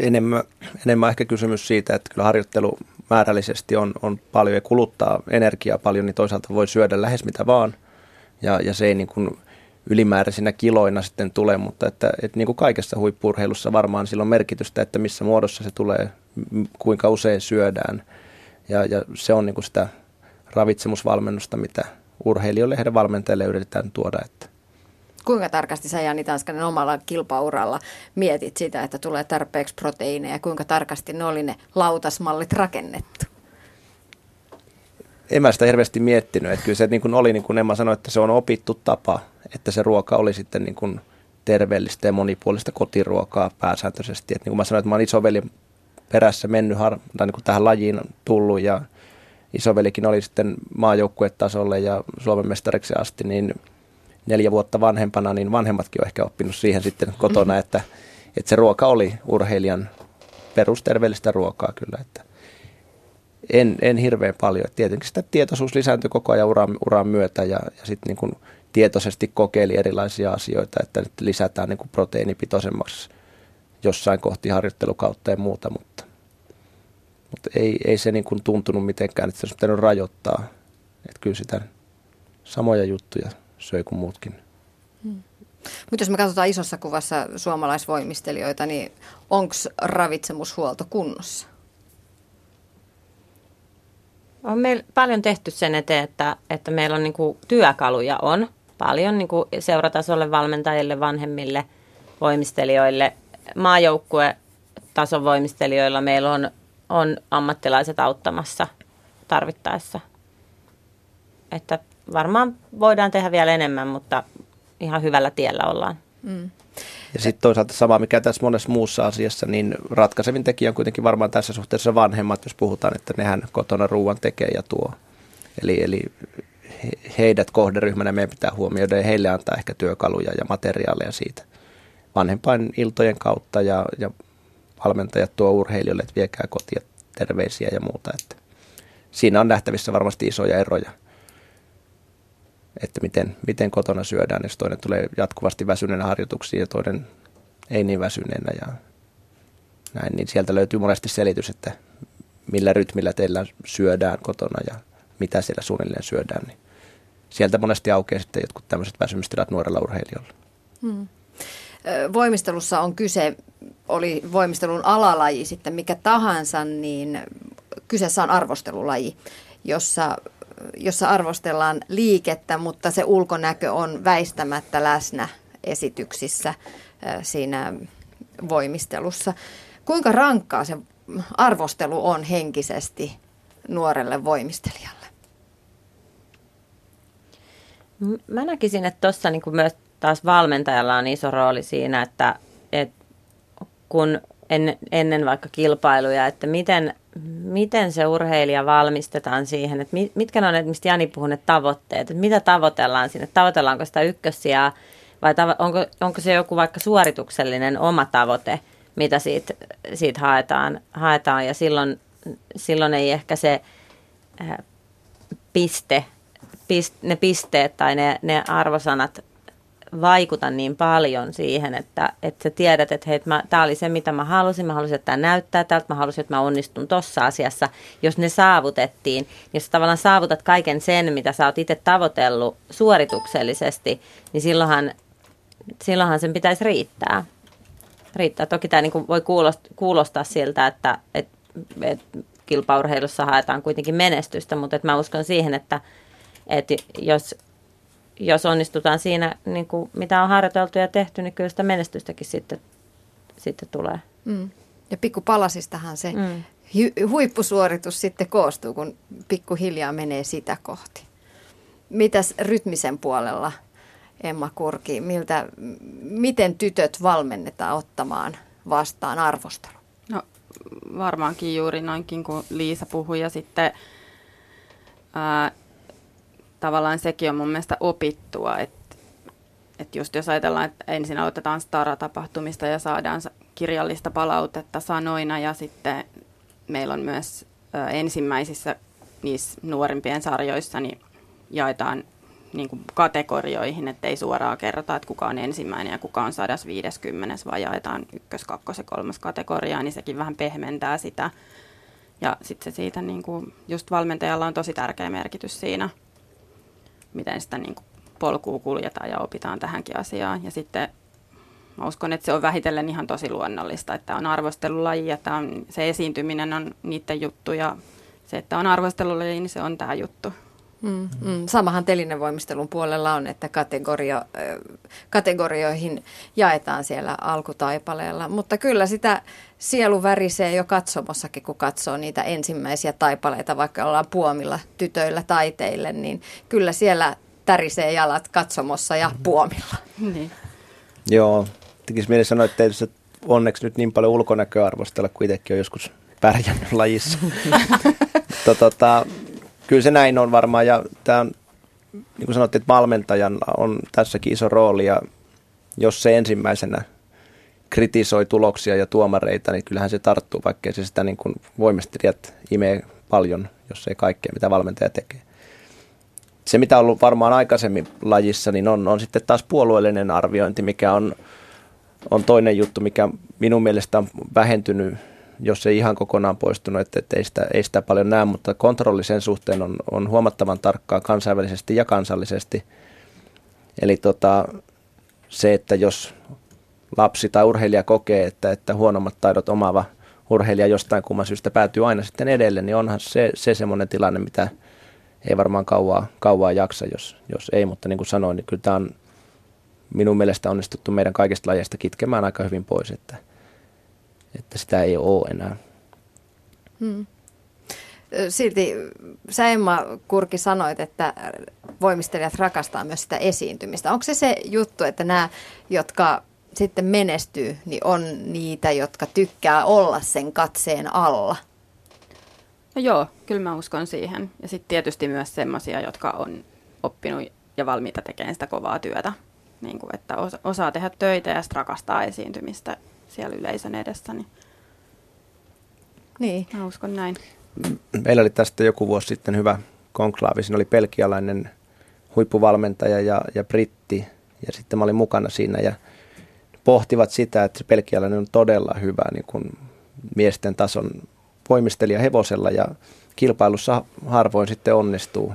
Enemmän, enemmän ehkä kysymys siitä, että kyllä harjoittelu määrällisesti on, on paljon ja kuluttaa energiaa paljon, niin toisaalta voi syödä lähes mitä vaan. Ja, ja se ei niin kuin ylimääräisinä kiloina sitten tule, mutta että, että niin kuin kaikessa huippurheilussa varmaan sillä on merkitystä, että missä muodossa se tulee, kuinka usein syödään. Ja, ja se on niin kuin sitä ravitsemusvalmennusta, mitä urheilijoille ja heidän valmentajille yritetään tuoda, että Kuinka tarkasti sä Jani Tanskanen omalla kilpauralla mietit sitä, että tulee tarpeeksi proteiineja ja kuinka tarkasti ne oli ne lautasmallit rakennettu? En mä sitä hirveästi miettinyt. Että kyllä se niin kuin oli, niin kuin Emma sanoi, että se on opittu tapa, että se ruoka oli sitten niin kuin terveellistä ja monipuolista kotiruokaa pääsääntöisesti. Että niin kuin mä sanoin, että mä olen isoveli perässä mennyt har, tai niin kuin tähän lajiin tullut ja isovelikin oli sitten maajoukkuetasolle ja Suomen mestariksi asti, niin neljä vuotta vanhempana, niin vanhemmatkin on ehkä oppinut siihen sitten kotona, mm-hmm. että, että se ruoka oli urheilijan perusterveellistä ruokaa kyllä, että en, en hirveän paljon. Tietenkin sitä tietoisuus lisääntyi koko ajan uran, uran myötä ja, ja sitten niin kuin tietoisesti kokeili erilaisia asioita, että nyt lisätään niin kuin proteiinipitoisemmaksi jossain kohti harjoittelukautta ja muuta, mutta, mutta ei, ei se niin kuin tuntunut mitenkään, että se olisi pitänyt rajoittaa. Että kyllä sitä samoja juttuja söi kuin muutkin. Hmm. Mutta jos me katsotaan isossa kuvassa suomalaisvoimistelijoita, niin onko ravitsemushuolto kunnossa? On meillä paljon tehty sen eteen, että, että meillä on niin kuin työkaluja on paljon niin kuin seuratasolle valmentajille, vanhemmille, voimistelijoille, maajoukkue tason voimistelijoilla meillä on, on ammattilaiset auttamassa tarvittaessa. Että varmaan voidaan tehdä vielä enemmän, mutta ihan hyvällä tiellä ollaan. Mm. Ja sitten toisaalta sama, mikä tässä monessa muussa asiassa, niin ratkaisevin tekijä on kuitenkin varmaan tässä suhteessa vanhemmat, jos puhutaan, että nehän kotona ruuan tekee ja tuo. Eli, eli heidät kohderyhmänä meidän pitää huomioida ja heille antaa ehkä työkaluja ja materiaaleja siitä vanhempain iltojen kautta ja, ja valmentajat tuo urheilijoille, että viekää kotia terveisiä ja muuta. Että siinä on nähtävissä varmasti isoja eroja että miten, miten kotona syödään, jos toinen tulee jatkuvasti väsyneenä harjoituksiin ja toinen ei niin väsyneenä ja näin, niin sieltä löytyy monesti selitys, että millä rytmillä teillä syödään kotona ja mitä siellä suunnilleen syödään, niin sieltä monesti aukeaa sitten jotkut tämmöiset väsymystilat nuorella urheilijoilla. Hmm. Voimistelussa on kyse, oli voimistelun alalaji sitten mikä tahansa, niin kyseessä on arvostelulaji, jossa jossa arvostellaan liikettä, mutta se ulkonäkö on väistämättä läsnä esityksissä siinä voimistelussa. Kuinka rankkaa se arvostelu on henkisesti nuorelle voimistelijalle? Mä näkisin, että tuossa niin myös taas valmentajalla on iso rooli siinä, että, että kun en, ennen vaikka kilpailuja, että miten miten se urheilija valmistetaan siihen, että mitkä ne on, että mistä Jani puhui, ne tavoitteet, että mitä tavoitellaan sinne, tavoitellaanko sitä ykkössiä vai tavo- onko, onko se joku vaikka suorituksellinen oma tavoite, mitä siitä, siitä haetaan, haetaan? Ja silloin, silloin ei ehkä se äh, piste, pist, ne pisteet tai ne, ne arvosanat vaikuta niin paljon siihen, että, että sä tiedät, että hei, tämä oli se, mitä mä halusin. Mä halusin, että tämä näyttää tältä. Mä halusin, että mä onnistun tuossa asiassa. Jos ne saavutettiin, jos tavallaan saavutat kaiken sen, mitä sä oot itse tavoitellut suorituksellisesti, niin silloinhan, silloinhan sen pitäisi riittää. riittää. Toki tämä niin voi kuulostaa, kuulostaa siltä, että, että, että kilpaurheilussa haetaan kuitenkin menestystä, mutta että mä uskon siihen, että, että jos jos onnistutaan siinä, niin kuin, mitä on harjoiteltu ja tehty, niin kyllä sitä menestystäkin sitten, sitten tulee. Mm. Ja pikkupalasistahan se mm. huippusuoritus sitten koostuu, kun pikkuhiljaa menee sitä kohti. Mitäs rytmisen puolella, Emma Kurki, miltä, miten tytöt valmennetaan ottamaan vastaan arvostelu? No varmaankin juuri noinkin kuin Liisa puhui ja sitten ää, tavallaan sekin on mun mielestä opittua, että että just jos ajatellaan, että ensin aloitetaan Stara-tapahtumista ja saadaan kirjallista palautetta sanoina ja sitten meillä on myös ensimmäisissä niissä nuorimpien sarjoissa niin jaetaan niin kuin kategorioihin, että ei suoraan kerrota, että kuka on ensimmäinen ja kuka on 150, vaan jaetaan ykkös, kakkos ja kolmas kategoriaa, niin sekin vähän pehmentää sitä. Ja sitten se siitä, niin kuin, just valmentajalla on tosi tärkeä merkitys siinä – miten sitä niin kuin polkua kuljetaan ja opitaan tähänkin asiaan. Ja sitten mä uskon, että se on vähitellen ihan tosi luonnollista, että on arvostelulaji, että on, se esiintyminen on niiden juttu ja se, että on arvostelulaji, niin se on tämä juttu. Mm, mm. Samahan telinevoimistelun puolella on, että kategorio, kategorioihin jaetaan siellä alkutaipaleella. Mutta kyllä sitä sielu värisee jo katsomossakin, kun katsoo niitä ensimmäisiä taipaleita, vaikka ollaan puomilla tytöillä taiteille, niin kyllä siellä tärisee jalat katsomossa ja puomilla. Niin. Joo, tekisi mieli sanoa, että ei onneksi nyt niin paljon ulkonäköä arvostella, kun itsekin on joskus pärjännyt lajissa. tota, kyllä se näin on varmaan ja tämä on, niin kuin sanottiin, että valmentajan on tässäkin iso rooli ja jos se ensimmäisenä kritisoi tuloksia ja tuomareita, niin kyllähän se tarttuu, vaikkei se sitä niin kuin voimistelijat imee paljon, jos ei kaikkea, mitä valmentaja tekee. Se, mitä on ollut varmaan aikaisemmin lajissa, niin on, on sitten taas puolueellinen arviointi, mikä on, on toinen juttu, mikä minun mielestä on vähentynyt jos ei ihan kokonaan poistunut, että, että ei, sitä, ei sitä paljon näe, mutta kontrolli sen suhteen on, on huomattavan tarkkaa kansainvälisesti ja kansallisesti. Eli tota, se, että jos lapsi tai urheilija kokee, että, että huonommat taidot omaava urheilija jostain kumman syystä päätyy aina sitten edelle, niin onhan se, se semmoinen tilanne, mitä ei varmaan kauaa, kauaa jaksa, jos, jos ei, mutta niin kuin sanoin, niin kyllä tämä on minun mielestä onnistuttu meidän kaikista lajeista kitkemään aika hyvin pois, että – että sitä ei ole enää. Hmm. Silti sä Emma Kurki sanoit, että voimistelijat rakastaa myös sitä esiintymistä. Onko se se juttu, että nämä, jotka sitten menestyy, niin on niitä, jotka tykkää olla sen katseen alla? No joo, kyllä mä uskon siihen. Ja sitten tietysti myös semmoisia, jotka on oppinut ja valmiita tekemään sitä kovaa työtä. Niin kuin, että osaa tehdä töitä ja rakastaa esiintymistä siellä yleisön edessä. Niin, niin. Mä uskon näin. Meillä oli tästä joku vuosi sitten hyvä konklaavi. Siinä oli pelkialainen huippuvalmentaja ja, ja britti. Ja sitten mä olin mukana siinä ja pohtivat sitä, että pelkialainen on todella hyvä niin kuin miesten tason voimistelija hevosella ja kilpailussa harvoin sitten onnistuu,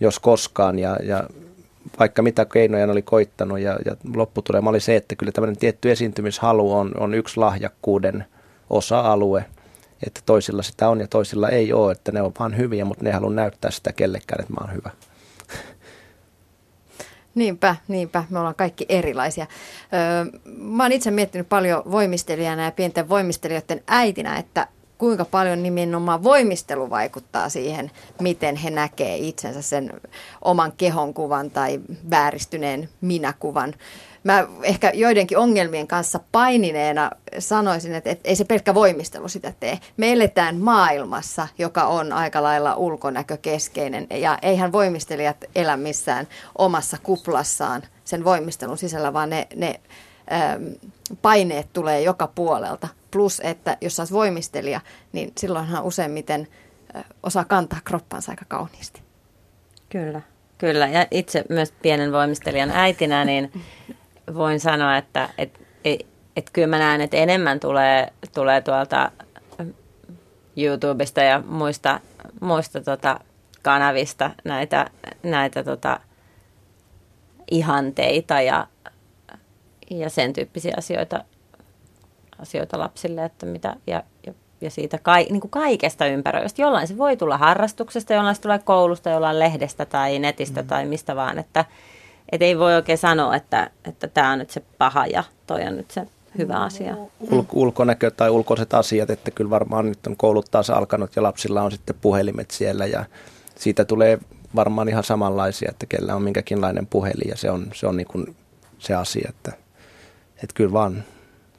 jos koskaan. Ja, ja vaikka mitä keinoja oli koittanut ja, ja lopputulema oli se, että kyllä tämmöinen tietty esiintymishalu on, on yksi lahjakkuuden osa-alue, että toisilla sitä on ja toisilla ei ole, että ne on vaan hyviä, mutta ne haluaa näyttää sitä kellekään, että mä oon hyvä. Niinpä, niinpä. Me ollaan kaikki erilaisia. Öö, mä oon itse miettinyt paljon voimistelijana ja pienten voimistelijoiden äitinä, että kuinka paljon nimenomaan voimistelu vaikuttaa siihen, miten he näkee itsensä sen oman kehonkuvan tai vääristyneen minäkuvan. Mä ehkä joidenkin ongelmien kanssa painineena sanoisin, että, että ei se pelkkä voimistelu sitä tee. Me eletään maailmassa, joka on aika lailla ulkonäkökeskeinen ja eihän voimistelijat elä missään omassa kuplassaan sen voimistelun sisällä, vaan ne, ne paineet tulee joka puolelta. Plus, että jos sä voimistelija, niin silloinhan useimmiten osaa kantaa kroppansa aika kauniisti. Kyllä, kyllä. Ja itse myös pienen voimistelijan äitinä, niin voin sanoa, että et, et, et kyllä mä näen, että enemmän tulee, tulee tuolta YouTubesta ja muista, muista tota kanavista näitä, näitä tota ihanteita ja, ja sen tyyppisiä asioita, asioita lapsille, että mitä, ja, ja, ja siitä ka, niin kuin kaikesta ympäröistä. Jollain se voi tulla harrastuksesta, jollain se tulee koulusta, jollain lehdestä tai netistä mm. tai mistä vaan, että et ei voi oikein sanoa, että että tämä on nyt se paha ja toi on nyt se hyvä asia. Ul- ulkonäkö tai ulkoiset asiat, että kyllä varmaan nyt on koulut taas alkanut ja lapsilla on sitten puhelimet siellä ja siitä tulee varmaan ihan samanlaisia, että kellä on minkäkinlainen puhelin ja se on, se on niin kuin se asia, että, että kyllä vaan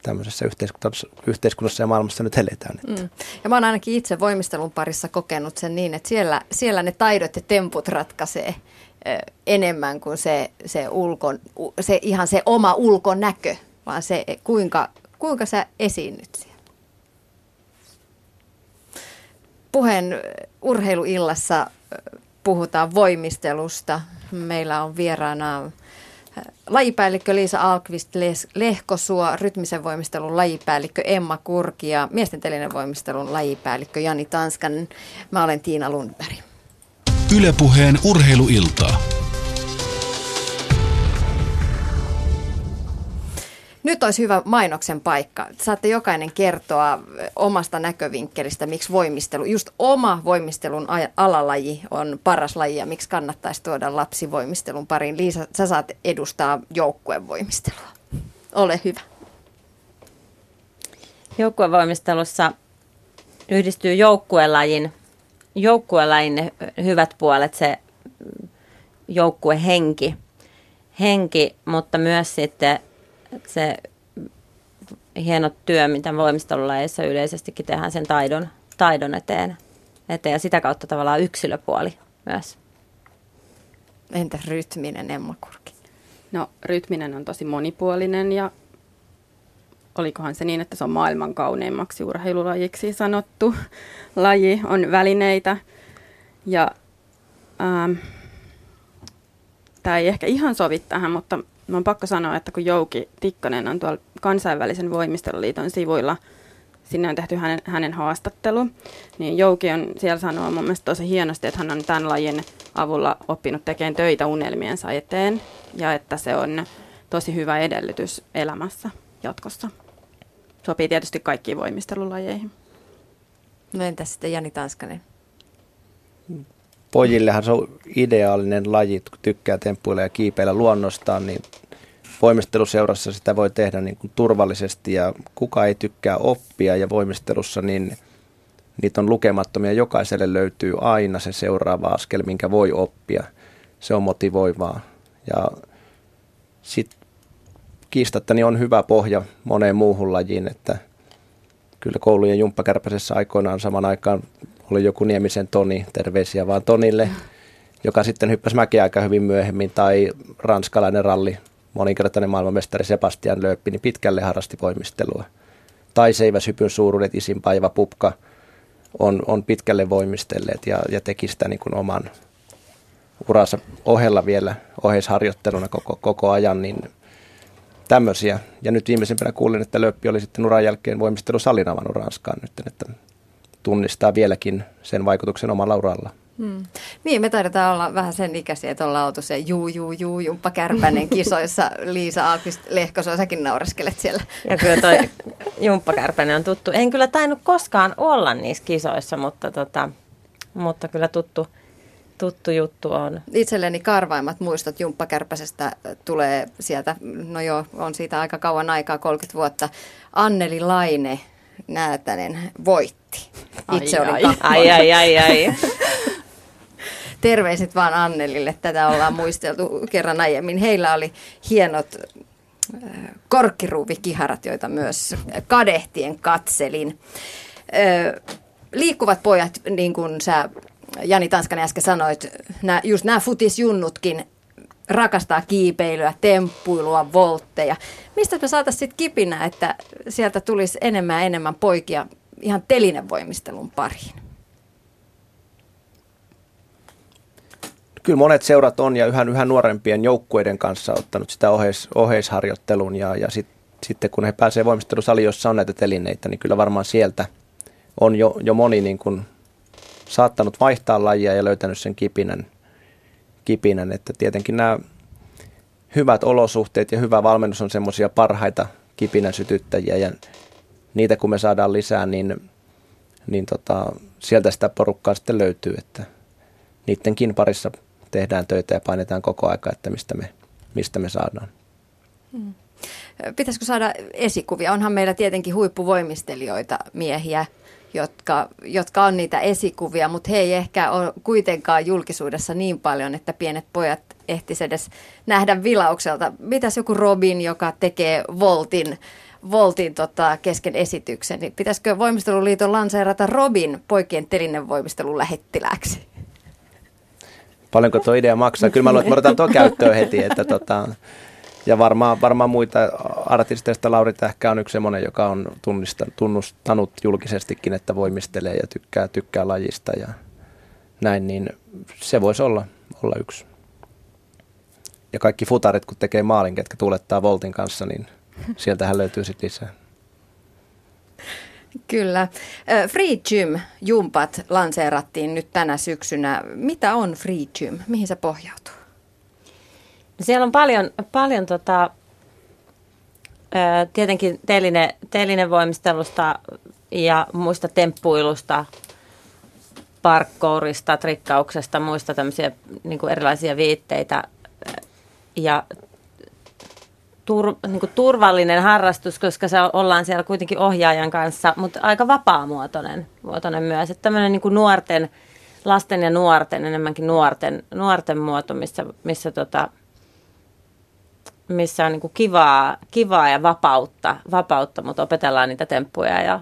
tämmöisessä yhteiskunnassa, yhteiskunnassa ja maailmassa nyt eletään. Mm. Ja mä oon ainakin itse voimistelun parissa kokenut sen niin, että siellä, siellä ne taidot ja temput ratkaisee enemmän kuin se, se, ulkon, se ihan se oma ulkonäkö, vaan se kuinka, kuinka sä esiinnyt siellä. Puheen urheiluillassa puhutaan voimistelusta. Meillä on vieraana lajipäällikkö Liisa Alkvist Lehkosuo, rytmisen voimistelun lajipäällikkö Emma Kurki ja miesten voimistelun lajipäällikkö Jani Tanskanen. Mä olen Tiina Lundberg. Ylepuheen urheiluiltaa. Nyt olisi hyvä mainoksen paikka. Saatte jokainen kertoa omasta näkövinkkelistä, miksi voimistelu, just oma voimistelun alalaji on paras laji ja miksi kannattaisi tuoda lapsi voimistelun pariin. Liisa, sä saat edustaa joukkuevoimistelua. Ole hyvä. Joukkuevoimistelussa yhdistyy joukkuelajin, joukkuelajin hyvät puolet, se joukkuehenki, henki, mutta myös sitten se hieno työ, mitä voimistelulajeissa yleisestikin tehdään sen taidon, taidon eteen, eteen ja sitä kautta tavallaan yksilöpuoli myös. Entä rytminen Emma Kurki? No rytminen on tosi monipuolinen ja olikohan se niin, että se on maailman kauneimmaksi urheilulajiksi sanottu laji, on välineitä ja ähm, tämä ei ehkä ihan sovi tähän, mutta Mä on pakko sanoa, että kun Jouki Tikkanen on tuolla kansainvälisen voimisteluliiton sivuilla, sinne on tehty hänen, hänen haastattelu, niin Jouki on siellä sanoa mun mielestä tosi hienosti, että hän on tämän lajin avulla oppinut tekemään töitä unelmiensa eteen ja että se on tosi hyvä edellytys elämässä jatkossa. Sopii tietysti kaikkiin voimistelulajeihin. No entä sitten Jani Tanskanen? Pojillehan se on ideaalinen laji, kun tykkää temppuilla ja kiipeillä luonnostaan, niin voimisteluseurassa sitä voi tehdä niin kuin turvallisesti ja kuka ei tykkää oppia ja voimistelussa niin niitä on lukemattomia. Jokaiselle löytyy aina se seuraava askel, minkä voi oppia. Se on motivoivaa. Ja sitten kiistatta niin on hyvä pohja moneen muuhun lajiin, että kyllä koulujen jumppakärpäsessä aikoinaan saman aikaan oli joku Niemisen Toni, terveisiä vaan Tonille, joka sitten hyppäsi mäkeä aika hyvin myöhemmin, tai ranskalainen ralli moninkertainen maailmanmestari Sebastian Lööppi, niin pitkälle harrasti voimistelua. Tai seiväshypyn suuruudet Isin Paiva Pupka on, on pitkälle voimistelleet ja, ja teki sitä niin kuin oman uransa ohella vielä oheisharjoitteluna koko, koko ajan, niin tämmöisiä. Ja nyt viimeisimpänä kuulin, että Lööppi oli sitten uran jälkeen voimistelusalin avannut Ranskaan nyt, että tunnistaa vieläkin sen vaikutuksen omalla uralla. Hmm. Niin, me taidetaan olla vähän sen ikäisiä, että ollaan oltu se juu, juu, juu, jumppa kärpänen kisoissa. Liisa Aakvist Lehkoso, säkin naureskelet siellä. Ja kyllä toi jumppa kärpänen on tuttu. En kyllä tainnut koskaan olla niissä kisoissa, mutta, tota, mutta kyllä tuttu, tuttu juttu on. Itselleni karvaimmat muistot jumppakärpäsestä tulee sieltä, no joo, on siitä aika kauan aikaa, 30 vuotta. Anneli Laine Näätänen voitti. Itse ai, olin ai, ai, ai, ai. terveiset vaan Annelille. Tätä ollaan muisteltu kerran aiemmin. Heillä oli hienot äh, korkkiruuvikiharat, joita myös kadehtien katselin. Äh, liikkuvat pojat, niin kuin sä Jani Tanskanen äsken sanoit, nää, just nämä futisjunnutkin rakastaa kiipeilyä, temppuilua, voltteja. Mistä me saataisiin sitten kipinä, että sieltä tulisi enemmän ja enemmän poikia ihan telinevoimistelun pariin? kyllä monet seurat on ja yhä, yhä nuorempien joukkueiden kanssa ottanut sitä oheis, oheisharjoittelun ja, ja sit, sitten kun he pääsevät voimistelusaliin, jossa on näitä telineitä, niin kyllä varmaan sieltä on jo, jo moni niin kuin saattanut vaihtaa lajia ja löytänyt sen kipinän, kipinän, että tietenkin nämä hyvät olosuhteet ja hyvä valmennus on semmoisia parhaita kipinän sytyttäjiä ja niitä kun me saadaan lisää, niin, niin tota, sieltä sitä porukkaa sitten löytyy, että niidenkin parissa tehdään töitä ja painetaan koko aika, että mistä me, mistä me saadaan. Hmm. Pitäisikö saada esikuvia? Onhan meillä tietenkin huippuvoimistelijoita, miehiä, jotka, jotka on niitä esikuvia, mutta he ei ehkä ole kuitenkaan julkisuudessa niin paljon, että pienet pojat ehtisivät edes nähdä vilaukselta. Mitäs joku Robin, joka tekee voltin, voltin tota, kesken esityksen, niin pitäisikö Voimisteluliiton lanseerata Robin poikien telinevoimistelun lähettilääksi? paljonko tuo idea maksaa. Kyllä mä luulen, että mä tuon käyttöön heti. Että tota, ja varmaan, varmaan muita artisteista Lauri Tähkä on yksi semmoinen, joka on tunnustanut julkisestikin, että voimistelee ja tykkää, tykkää lajista ja näin, niin se voisi olla, olla yksi. Ja kaikki futarit, kun tekee maalin, ketkä tuulettaa Voltin kanssa, niin sieltähän löytyy sitten lisää. Kyllä. Free Gym-jumpat lanseerattiin nyt tänä syksynä. Mitä on Free Gym? Mihin se pohjautuu? Siellä on paljon, paljon tota, tietenkin teline, telinevoimistelusta ja muista temppuilusta, parkkourista, trikkauksesta, muista tämmöisiä niin kuin erilaisia viitteitä ja tur, niin kuin turvallinen harrastus, koska se ollaan siellä kuitenkin ohjaajan kanssa, mutta aika vapaamuotoinen muotoinen myös. Että tämmöinen niin kuin nuorten, lasten ja nuorten, enemmänkin nuorten, nuorten muoto, missä, missä, tota, missä on niin kuin kivaa, kivaa ja vapautta, vapautta, mutta opetellaan niitä temppuja ja,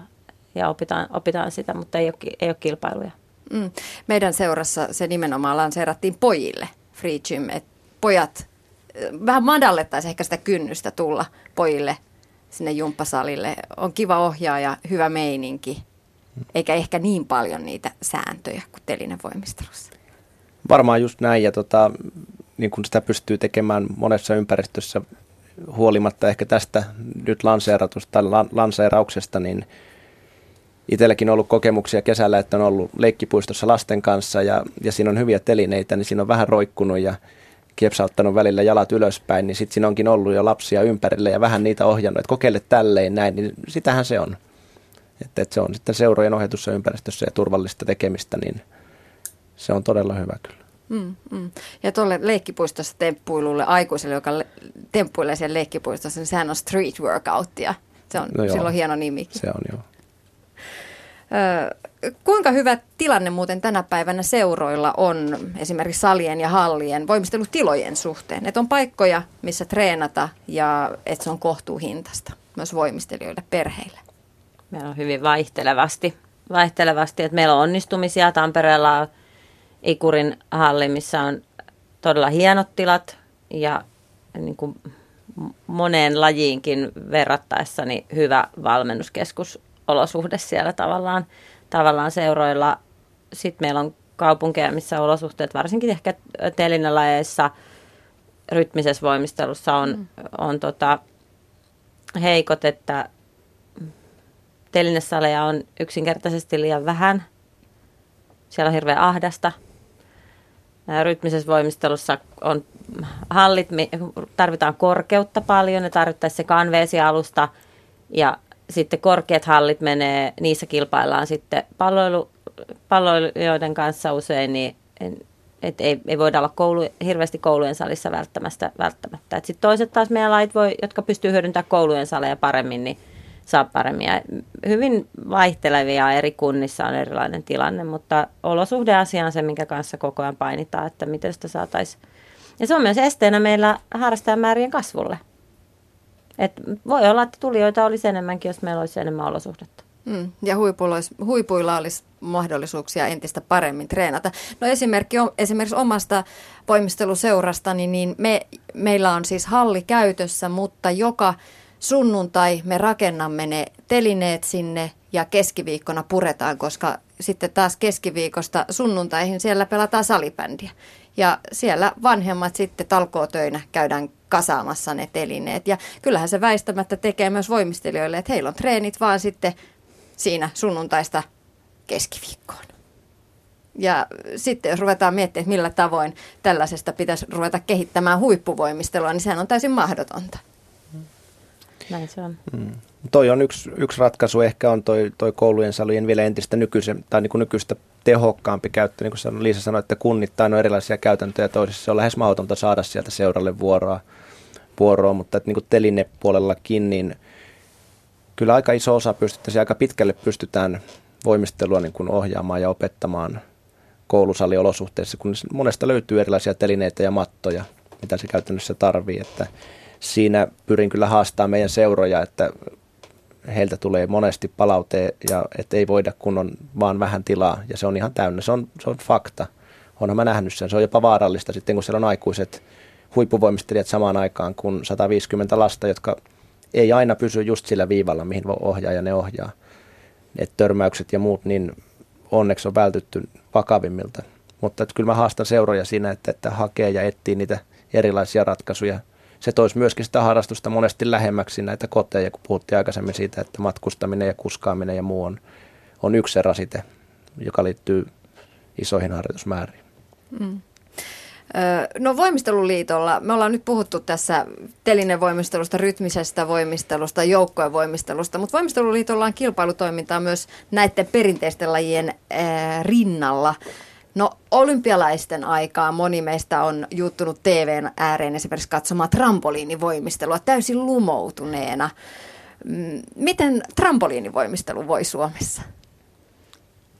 ja opitaan, opitaan sitä, mutta ei ole, ei ole kilpailuja. Mm. Meidän seurassa se nimenomaan lanseerattiin pojille Free Gym, että pojat vähän madallettaisiin ehkä sitä kynnystä tulla pojille sinne jumppasalille. On kiva ohjaaja, hyvä meininki, eikä ehkä niin paljon niitä sääntöjä kuin telinevoimistelussa. Varmaan just näin, ja tota, niin kun sitä pystyy tekemään monessa ympäristössä huolimatta ehkä tästä nyt lanseeratusta lanseerauksesta, niin itselläkin on ollut kokemuksia kesällä, että on ollut leikkipuistossa lasten kanssa ja, ja siinä on hyviä telineitä, niin siinä on vähän roikkunut ja kiepsauttanut välillä jalat ylöspäin, niin sitten siinä onkin ollut jo lapsia ympärille ja vähän niitä ohjannut, että kokeile tälleen näin, niin sitähän se on. Että, että se on sitten seurojen ohjatussa ympäristössä ja turvallista tekemistä, niin se on todella hyvä kyllä. Mm, mm. Ja tuolle leikkipuistossa temppuilulle aikuiselle, joka le- temppuilee siellä leikkipuistossa, niin sehän on street workouttia. Se on no silloin hieno nimi. Se on joo. Kuinka hyvä tilanne muuten tänä päivänä seuroilla on esimerkiksi salien ja hallien voimistelutilojen suhteen? Että on paikkoja, missä treenata ja että se on kohtuuhintasta myös voimistelijoille, perheille. Meillä on hyvin vaihtelevasti. vaihtelevasti että meillä on onnistumisia. Tampereella Ikurin halli, missä on todella hienot tilat ja niin kuin moneen lajiinkin verrattaessa niin hyvä valmennuskeskus olosuhde siellä tavallaan, tavallaan seuroilla. Sitten meillä on kaupunkeja, missä olosuhteet varsinkin ehkä telinälajeissa rytmisessä voimistelussa on, mm. on tota, heikot, että telinesaleja on yksinkertaisesti liian vähän. Siellä on hirveän ahdasta. Rytmisessä voimistelussa on hallit, tarvitaan korkeutta paljon ja tarvittaisiin se kanveesialusta ja sitten korkeat hallit menee, niissä kilpaillaan sitten palloilu, palloilijoiden kanssa usein, niin et ei, ei voida olla koulu, hirveästi koulujen salissa välttämättä. välttämättä. Sitten toiset taas meidän lait, voi, jotka pystyy hyödyntämään koulujen saleja paremmin, niin saa paremmin. Ja hyvin vaihtelevia eri kunnissa on erilainen tilanne, mutta olosuhdeasia on se, minkä kanssa koko ajan painitaan, että miten sitä saataisiin. Ja se on myös esteenä meillä harrastajamäärien kasvulle. Et voi olla, että tulijoita olisi enemmänkin, jos meillä olisi enemmän olosuhdetta. Mm, ja huipuilla olisi, huipuilla olisi mahdollisuuksia entistä paremmin treenata. No esimerkki, esimerkiksi omasta voimisteluseurasta, niin, niin me, meillä on siis halli käytössä, mutta joka sunnuntai me rakennamme ne telineet sinne ja keskiviikkona puretaan, koska sitten taas keskiviikosta sunnuntaihin siellä pelataan salibändiä. Ja siellä vanhemmat sitten talkootöinä käydään kasaamassa ne telineet. Ja kyllähän se väistämättä tekee myös voimistelijoille, että heillä on treenit vaan sitten siinä sunnuntaista keskiviikkoon. Ja sitten jos ruvetaan miettimään, että millä tavoin tällaisesta pitäisi ruveta kehittämään huippuvoimistelua, niin sehän on täysin mahdotonta. Näin se on. Mm. Toi on yksi, yksi ratkaisu, ehkä on toi, toi koulujen salien vielä entistä nykyisen, tai niin kuin nykyistä tehokkaampi käyttö. Niin kuin Liisa sanoi, että kunnittain on erilaisia käytäntöjä toisissa. On lähes mahdotonta saada sieltä seuralle vuoroa, vuoroa mutta että niin kuin telinepuolellakin, niin kyllä aika iso osa pystyttäisiin, aika pitkälle pystytään voimistelua niin kuin ohjaamaan ja opettamaan koulusaliolosuhteissa, kun monesta löytyy erilaisia telineitä ja mattoja, mitä se käytännössä tarvii, että siinä pyrin kyllä haastamaan meidän seuroja, että heiltä tulee monesti palaute, ja että ei voida, kun on vaan vähän tilaa, ja se on ihan täynnä. Se on, se on fakta. Onhan mä nähnyt sen. Se on jopa vaarallista sitten, kun siellä on aikuiset huippuvoimistelijat samaan aikaan kuin 150 lasta, jotka ei aina pysy just sillä viivalla, mihin ohjaaja ne ohjaa. Et törmäykset ja muut, niin onneksi on vältytty vakavimmilta. Mutta kyllä mä haastan seuroja siinä, että, että hakee ja etsii niitä erilaisia ratkaisuja – se toisi myöskin sitä harrastusta monesti lähemmäksi näitä koteja, kun puhuttiin aikaisemmin siitä, että matkustaminen ja kuskaaminen ja muu on, on yksi se rasite, joka liittyy isoihin harjoitusmääriin. Mm. No voimisteluliitolla, me ollaan nyt puhuttu tässä telinen voimistelusta, rytmisestä voimistelusta, joukkojen voimistelusta, mutta voimisteluliitolla on kilpailutoimintaa myös näiden perinteisten lajien rinnalla. No olympialaisten aikaa moni meistä on juuttunut TVn ääreen esimerkiksi katsomaan trampoliinivoimistelua täysin lumoutuneena. Mm, miten trampoliinivoimistelu voi Suomessa?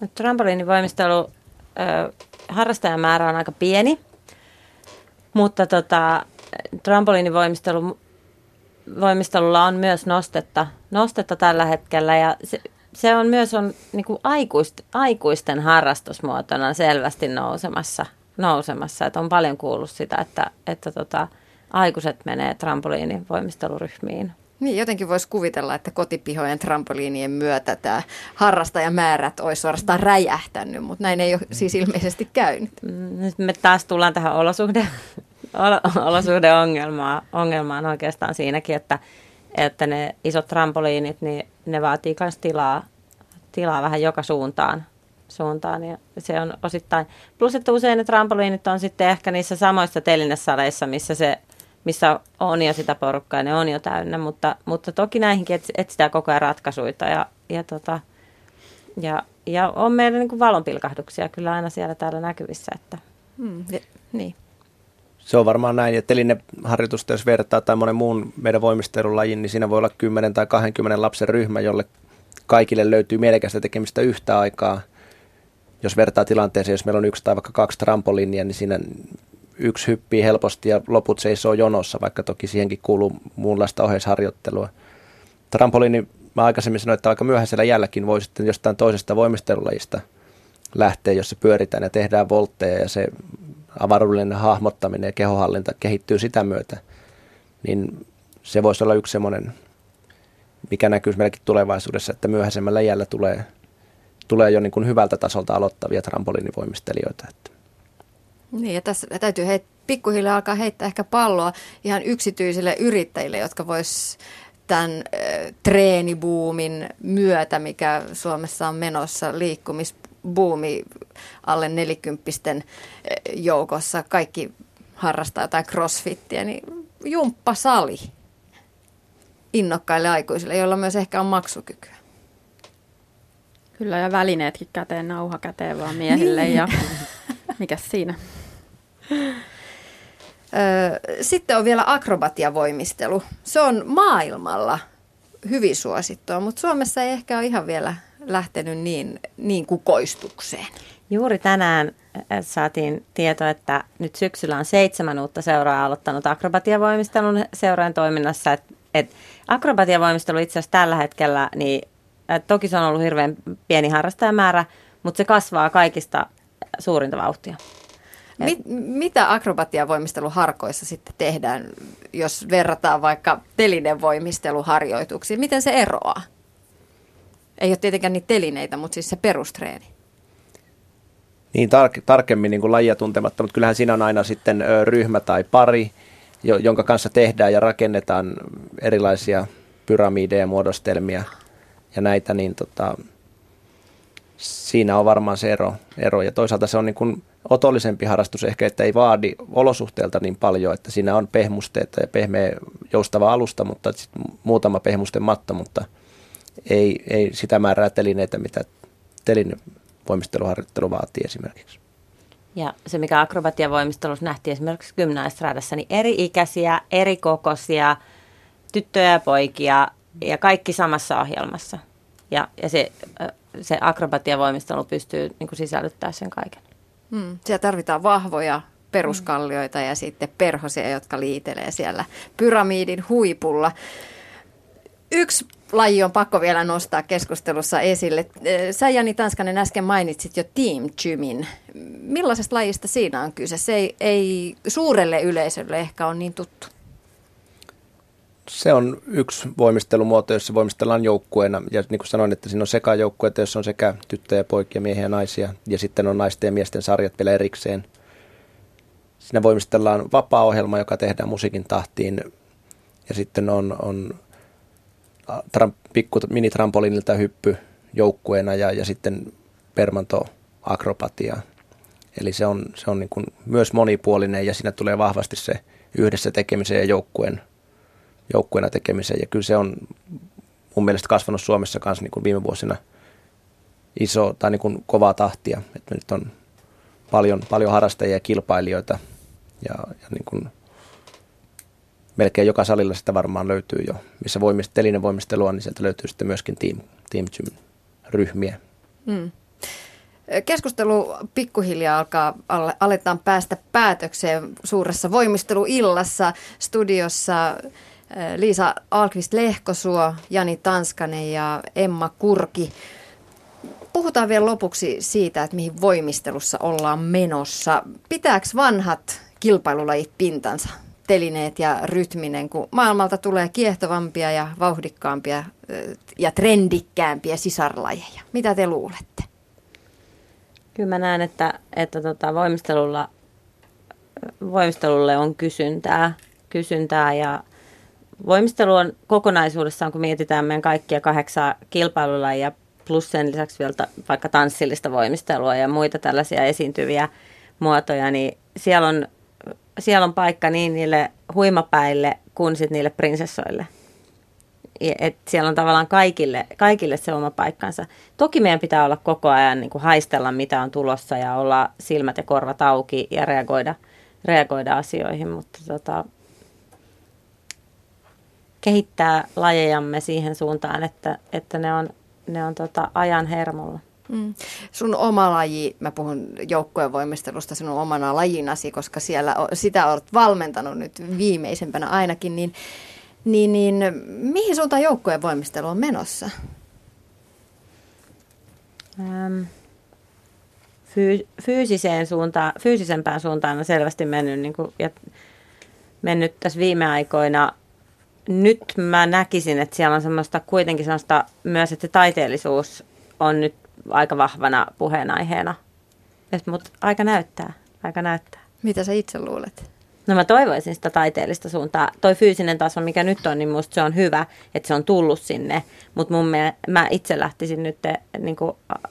No, trampoliinivoimistelu, äh, harrastajamäärä on aika pieni, mutta tota, trampoliinivoimistelu voimistelulla on myös nostetta, nostetta tällä hetkellä ja se, se on myös on niin kuin aikuist, aikuisten harrastusmuotona selvästi nousemassa. nousemassa. Et on paljon kuullut sitä, että, että tota, aikuiset menee trampoliinivoimisteluryhmiin. Niin, jotenkin voisi kuvitella, että kotipihojen trampoliinien myötä tämä harrastajamäärät olisi suorastaan räjähtänyt, mutta näin ei ole siis ilmeisesti käynyt. Mm, nyt me taas tullaan tähän olosuhde, olosuhdeongelmaan ongelmaan oikeastaan siinäkin, että, että ne isot trampoliinit, niin ne vaatii myös tilaa, tilaa vähän joka suuntaan. suuntaan ja se on osittain, plus että usein ne trampoliinit on sitten ehkä niissä samoissa telinesaleissa, missä se missä on jo sitä porukkaa ja ne on jo täynnä, mutta, mutta toki näihinkin etsitään koko ajan ratkaisuja ja, ja, tota, ja, ja on meillä niin kuin valonpilkahduksia kyllä aina siellä täällä näkyvissä. Että, hmm, niin. Se on varmaan näin, että harjoitusta, jos vertaa tai monen muun meidän voimistelulajin, niin siinä voi olla 10 tai 20 lapsen ryhmä, jolle kaikille löytyy mielekästä tekemistä yhtä aikaa. Jos vertaa tilanteeseen, jos meillä on yksi tai vaikka kaksi trampolinia, niin siinä yksi hyppii helposti ja loput seisoo jonossa, vaikka toki siihenkin kuuluu muunlaista oheisharjoittelua. Trampoliini, mä aikaisemmin sanoin, että aika myöhäisellä jälläkin voi sitten jostain toisesta voimistelulajista lähteä, jossa pyöritään ja tehdään voltteja ja se avaruudellinen hahmottaminen ja kehohallinta kehittyy sitä myötä, niin se voisi olla yksi semmoinen, mikä näkyy meilläkin tulevaisuudessa, että myöhäisemmällä jällä tulee, tulee jo niin kuin hyvältä tasolta aloittavia trampoliinivoimistelijoita. Että niin ja tässä täytyy heit, pikkuhiljaa alkaa heittää ehkä palloa ihan yksityisille yrittäjille, jotka vois tämän treenibuumin myötä, mikä Suomessa on menossa, liikkumisbuumi alle nelikymppisten joukossa, kaikki harrastaa jotain crossfittiä, niin jumppasali innokkaille aikuisille, joilla myös ehkä on maksukykyä. Kyllä, ja välineetkin käteen, nauha käteen vaan miehille niin. ja mikä siinä. Sitten on vielä akrobatiavoimistelu. Se on maailmalla hyvin suosittua, mutta Suomessa ei ehkä ole ihan vielä lähtenyt niin, niin kukoistukseen. Juuri tänään saatiin tieto, että nyt syksyllä on seitsemän uutta seuraa aloittanut akrobatiavoimistelun seuraajan toiminnassa. Et, et akrobatiavoimistelu itse asiassa tällä hetkellä, niin toki se on ollut hirveän pieni harrastajamäärä, mutta se kasvaa kaikista suurinta vauhtia. Mit, mitä akrobatiavoimisteluharkoissa sitten tehdään, jos verrataan vaikka telinen voimisteluharjoituksiin? Miten se eroaa? Ei ole tietenkään niitä telineitä, mutta siis se perustreeni. Niin tar- tarkemmin niin kuin lajia tuntematta, mutta kyllähän siinä on aina sitten ryhmä tai pari, jo, jonka kanssa tehdään ja rakennetaan erilaisia pyramideja, muodostelmia ja näitä, niin tota, siinä on varmaan se ero, ero. Ja toisaalta se on niin kuin otollisempi harrastus ehkä, että ei vaadi olosuhteelta niin paljon, että siinä on pehmusteita ja pehmeä joustava alusta, mutta muutama pehmusten matto, mutta ei, ei sitä määrää telineitä, mitä telin voimisteluharjoittelu vaatii esimerkiksi. Ja se, mikä akrobatiavoimistelussa nähtiin esimerkiksi gymnaistradassa, niin eri ikäisiä, eri kokoisia, tyttöjä ja poikia ja kaikki samassa ohjelmassa. Ja, ja se, se akrobatiavoimistelu pystyy niin kuin sisällyttämään sen kaiken. Mm. Siellä tarvitaan vahvoja peruskallioita ja sitten perhosia, jotka liitelee siellä pyramidin huipulla. Yksi laji on pakko vielä nostaa keskustelussa esille. Sä Jani Tanskanen äsken mainitsit jo Team Gymin. Millaisesta lajista siinä on kyse? Se ei, ei suurelle yleisölle ehkä ole niin tuttu. Se on yksi voimistelumuoto, jossa voimistellaan joukkueena. Ja niin kuin sanoin, että siinä on sekä joukkueita, jossa on sekä tyttöjä, poikia, miehiä ja naisia. Ja sitten on naisten ja miesten sarjat vielä erikseen. Siinä voimistellaan vapaa-ohjelma, joka tehdään musiikin tahtiin. Ja sitten on, on tram, pikku minitrampolinilta hyppy joukkueena ja, ja sitten permanto akrobatia. Eli se on, se on niin kuin myös monipuolinen ja siinä tulee vahvasti se yhdessä tekemisen ja joukkueen, joukkueena tekemisen. Ja kyllä se on mun mielestä kasvanut Suomessa kanssa niin kuin viime vuosina iso tai niin kuin kovaa tahtia. Että nyt on paljon, paljon harrastajia ja kilpailijoita ja, ja niin kuin melkein joka salilla sitä varmaan löytyy jo. Missä telinen voimistelu on, niin sieltä löytyy sitten myöskin Team, team Gym-ryhmiä. Mm. Keskustelu pikkuhiljaa alkaa, aletaan päästä päätökseen suuressa voimisteluillassa studiossa. Liisa Alkvist-Lehkosuo, Jani Tanskanen ja Emma Kurki. Puhutaan vielä lopuksi siitä, että mihin voimistelussa ollaan menossa. Pitääkö vanhat kilpailulajit pintansa? Telineet ja rytminen, kun maailmalta tulee kiehtovampia ja vauhdikkaampia ja trendikkäämpiä sisarlajeja. Mitä te luulette? Kyllä mä näen, että, että tota, voimistelulla, voimistelulle on kysyntää, kysyntää ja voimistelu on kokonaisuudessaan, kun mietitään meidän kaikkia kahdeksaa kilpailulajia plus sen lisäksi vielä vaikka tanssillista voimistelua ja muita tällaisia esiintyviä muotoja, niin siellä on, siellä on paikka niin niille huimapäille kuin sitten niille prinsessoille. Et siellä on tavallaan kaikille, kaikille se oma paikkansa. Toki meidän pitää olla koko ajan niin kuin haistella, mitä on tulossa ja olla silmät ja korvat auki ja reagoida, reagoida asioihin, mutta tota, kehittää lajejamme siihen suuntaan, että, että ne on, ne on tota ajan hermolla. Mm. Sun oma laji, mä puhun joukkojen voimistelusta sinun omana lajinasi, koska siellä sitä olet valmentanut nyt viimeisempänä ainakin, niin, niin, niin mihin suuntaan joukkojen voimistelu on menossa? Ähm, fyy- fyysiseen suuntaan, fyysisempään suuntaan on selvästi mennyt, niin kuin, ja mennyt tässä viime aikoina nyt mä näkisin, että siellä on semmoista kuitenkin semmoista myös, että taiteellisuus on nyt aika vahvana puheenaiheena. Mutta aika näyttää, aika näyttää. Mitä sä itse luulet? No mä toivoisin sitä taiteellista suuntaa. Toi fyysinen taso, mikä nyt on, niin musta se on hyvä, että se on tullut sinne. Mutta mun mielestä mä itse lähtisin nyt niin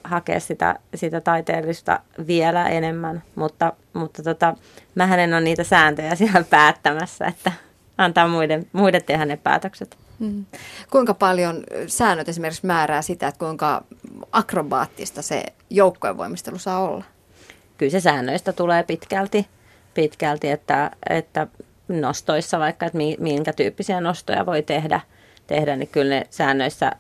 hakea sitä, sitä taiteellista vielä enemmän. Mutta, mutta tota, mähän en ole niitä sääntöjä siellä päättämässä, että antaa muiden, muiden tehdä ne päätökset. Hmm. Kuinka paljon säännöt esimerkiksi määrää sitä, että kuinka akrobaattista se joukkojen voimistelu saa olla? Kyllä se säännöistä tulee pitkälti, pitkälti että, että nostoissa vaikka, että minkä tyyppisiä nostoja voi tehdä, tehdä niin kyllä ne säännöissä,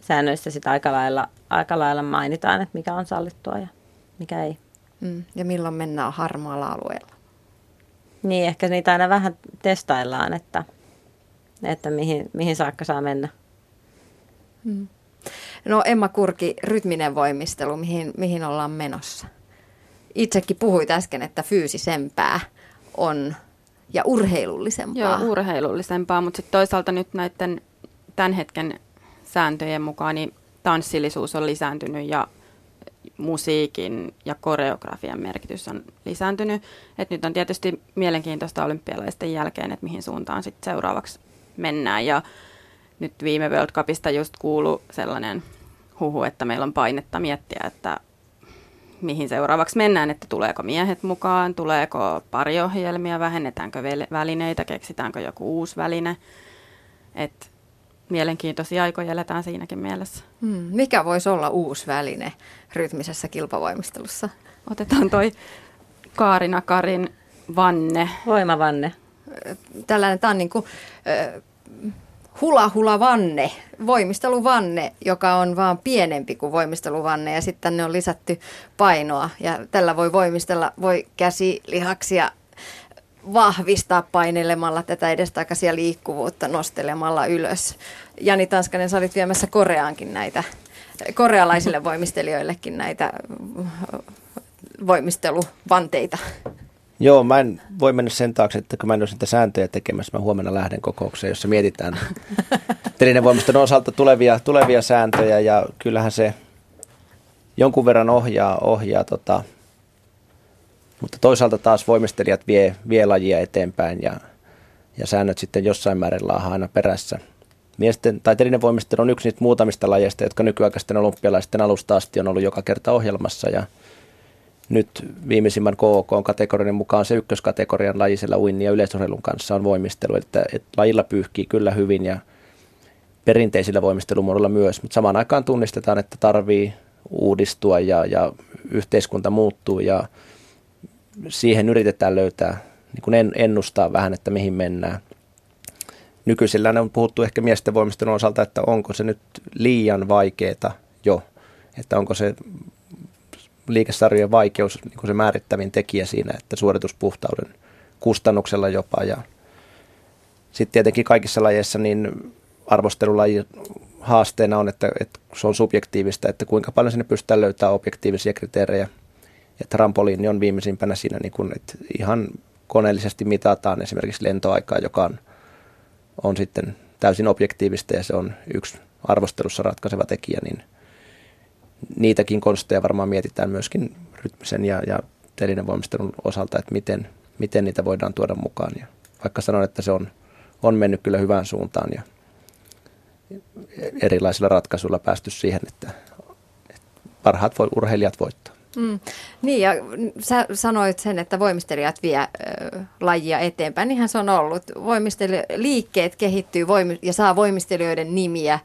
säännöissä sitä aika lailla, aika lailla mainitaan, että mikä on sallittua ja mikä ei. Mm. Ja milloin mennään harmaalla alueella? Niin, ehkä niitä aina vähän testaillaan, että, että mihin, mihin saakka saa mennä. Mm. No Emma Kurki, rytminen voimistelu, mihin, mihin ollaan menossa? Itsekin puhuit äsken, että fyysisempää on ja urheilullisempaa. Joo, urheilullisempaa, mutta sitten toisaalta nyt näiden tämän hetken sääntöjen mukaan niin tanssillisuus on lisääntynyt ja musiikin ja koreografian merkitys on lisääntynyt. Et nyt on tietysti mielenkiintoista olympialaisten jälkeen, että mihin suuntaan sitten seuraavaksi mennään. Ja nyt viime World Cupista just kuulu sellainen huhu, että meillä on painetta miettiä, että mihin seuraavaksi mennään, että tuleeko miehet mukaan, tuleeko pariohjelmia, vähennetäänkö välineitä, keksitäänkö joku uusi väline. että mielenkiintoisia aikoja eletään siinäkin mielessä. Hmm. Mikä voisi olla uusi väline rytmisessä kilpavoimistelussa? Otetaan toi Kaarina Karin vanne. Voimavanne. Tällainen, tämä on niin kuin, hula hula vanne, voimisteluvanne, joka on vaan pienempi kuin voimisteluvanne ja sitten tänne on lisätty painoa ja tällä voi voimistella, voi käsilihaksia vahvistaa painelemalla tätä edestakaisia liikkuvuutta nostelemalla ylös. Jani Tanskanen, sä olit viemässä Koreaankin näitä, korealaisille voimistelijoillekin näitä voimisteluvanteita. Joo, mä en voi mennä sen taakse, että kun mä en ole sitä sääntöjä tekemässä, mä huomenna lähden kokoukseen, jossa mietitään telinevoimistelun osalta tulevia, tulevia sääntöjä ja kyllähän se jonkun verran ohjaa, ohjaa tota, mutta toisaalta taas voimistelijat vie, vie lajia eteenpäin ja, ja säännöt sitten jossain määrin laahaa aina perässä. Miesten tai voimistelu on yksi niistä muutamista lajeista, jotka nykyaikaisten olympialaisten alusta asti on ollut joka kerta ohjelmassa ja nyt viimeisimmän KOK-kategorian mukaan se ykköskategorian lajisella uinnin ja yleisurheilun kanssa on voimistelu, että, että lajilla pyyhkii kyllä hyvin ja perinteisillä voimistelumuodoilla myös, mutta samaan aikaan tunnistetaan, että tarvii uudistua ja, ja yhteiskunta muuttuu ja siihen yritetään löytää, niin kuin ennustaa vähän, että mihin mennään. Nykyisellään on puhuttu ehkä miesten voimistelun osalta, että onko se nyt liian vaikeaa jo, että onko se liikesarjojen vaikeus niin se määrittävin tekijä siinä, että suorituspuhtauden kustannuksella jopa. Ja sitten tietenkin kaikissa lajeissa niin arvostelulaji haasteena on, että, että se on subjektiivista, että kuinka paljon sinne pystytään löytämään objektiivisia kriteerejä. Ja trampoliini on viimeisimpänä siinä, niin kuin, että ihan koneellisesti mitataan esimerkiksi lentoaikaa, joka on, on sitten täysin objektiivista ja se on yksi arvostelussa ratkaiseva tekijä, niin niitäkin konsteja varmaan mietitään myöskin rytmisen ja, ja telinevoimistelun osalta, että miten, miten niitä voidaan tuoda mukaan. Ja vaikka sanon, että se on, on mennyt kyllä hyvään suuntaan ja erilaisilla ratkaisuilla päästy siihen, että, että parhaat voi, urheilijat voittaa. Mm. Niin ja sä sanoit sen, että voimistelijat vie ö, lajia eteenpäin. Niinhän se on ollut. liikkeet kehittyy voimi- ja saa voimistelijoiden nimiä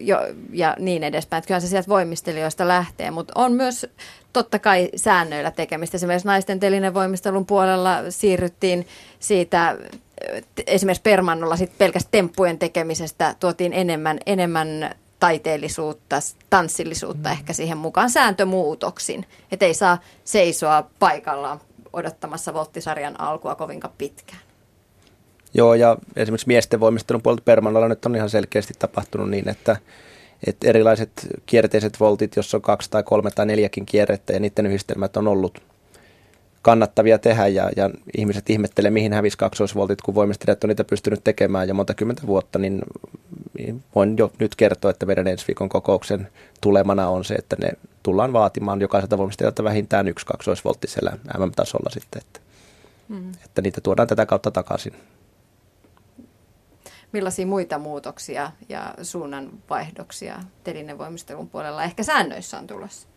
jo, ja niin edespäin. Että kyllä se sieltä voimistelijoista lähtee, mutta on myös totta kai säännöillä tekemistä. Esimerkiksi naisten telinevoimistelun puolella siirryttiin siitä esimerkiksi Permannolla sit pelkästään temppujen tekemisestä tuotiin enemmän, enemmän taiteellisuutta, tanssillisuutta ehkä siihen mukaan sääntömuutoksin. Että ei saa seisoa paikallaan odottamassa volttisarjan alkua kovinkaan pitkään. Joo, ja esimerkiksi miesten voimistelun puolelta Permanolla nyt on ihan selkeästi tapahtunut niin, että, että erilaiset kierteiset voltit, jos on kaksi tai kolme tai neljäkin kierrettä ja niiden yhdistelmät on ollut kannattavia tehdä ja, ja ihmiset ihmettelee, mihin hävisi kaksoisvoltit, kun voimistelijat on niitä pystynyt tekemään jo monta kymmentä vuotta, niin voin jo nyt kertoa, että meidän ensi viikon kokouksen tulemana on se, että ne tullaan vaatimaan jokaiselta voimistelijalta vähintään yksi kaksoisvolttisella MM-tasolla sitten, että, mm. että niitä tuodaan tätä kautta takaisin. Millaisia muita muutoksia ja suunnanvaihdoksia telinevoimistelun puolella ehkä säännöissä on tulossa?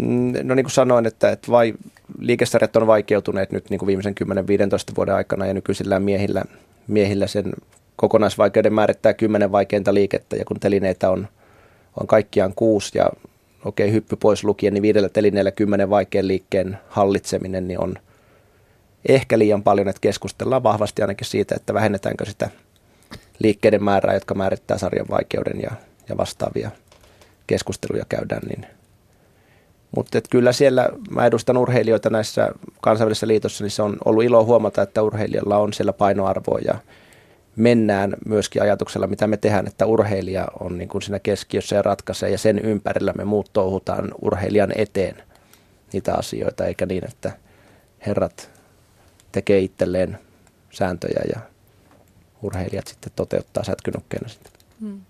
Mm, no niin kuin sanoin, että, että vai, liikesarjat on vaikeutuneet nyt niin kuin viimeisen 10-15 vuoden aikana ja nykyisillä miehillä, miehillä sen kokonaisvaikeuden määrittää kymmenen vaikeinta liikettä ja kun telineitä on, on kaikkiaan kuusi ja okei okay, hyppy pois lukien, niin viidellä telineellä kymmenen vaikean liikkeen hallitseminen niin on ehkä liian paljon, että keskustellaan vahvasti ainakin siitä, että vähennetäänkö sitä liikkeiden määrää, jotka määrittää sarjan vaikeuden ja, ja vastaavia keskusteluja käydään, niin – mutta kyllä siellä, mä edustan urheilijoita näissä kansainvälisissä liitossa, niin se on ollut ilo huomata, että urheilijalla on siellä painoarvoa ja mennään myöskin ajatuksella, mitä me tehdään, että urheilija on niin kuin siinä keskiössä ja ratkaisee ja sen ympärillä me muut touhutaan urheilijan eteen niitä asioita, eikä niin, että herrat tekee itselleen sääntöjä ja urheilijat sitten toteuttaa sätkynokkeena sitten. Hmm.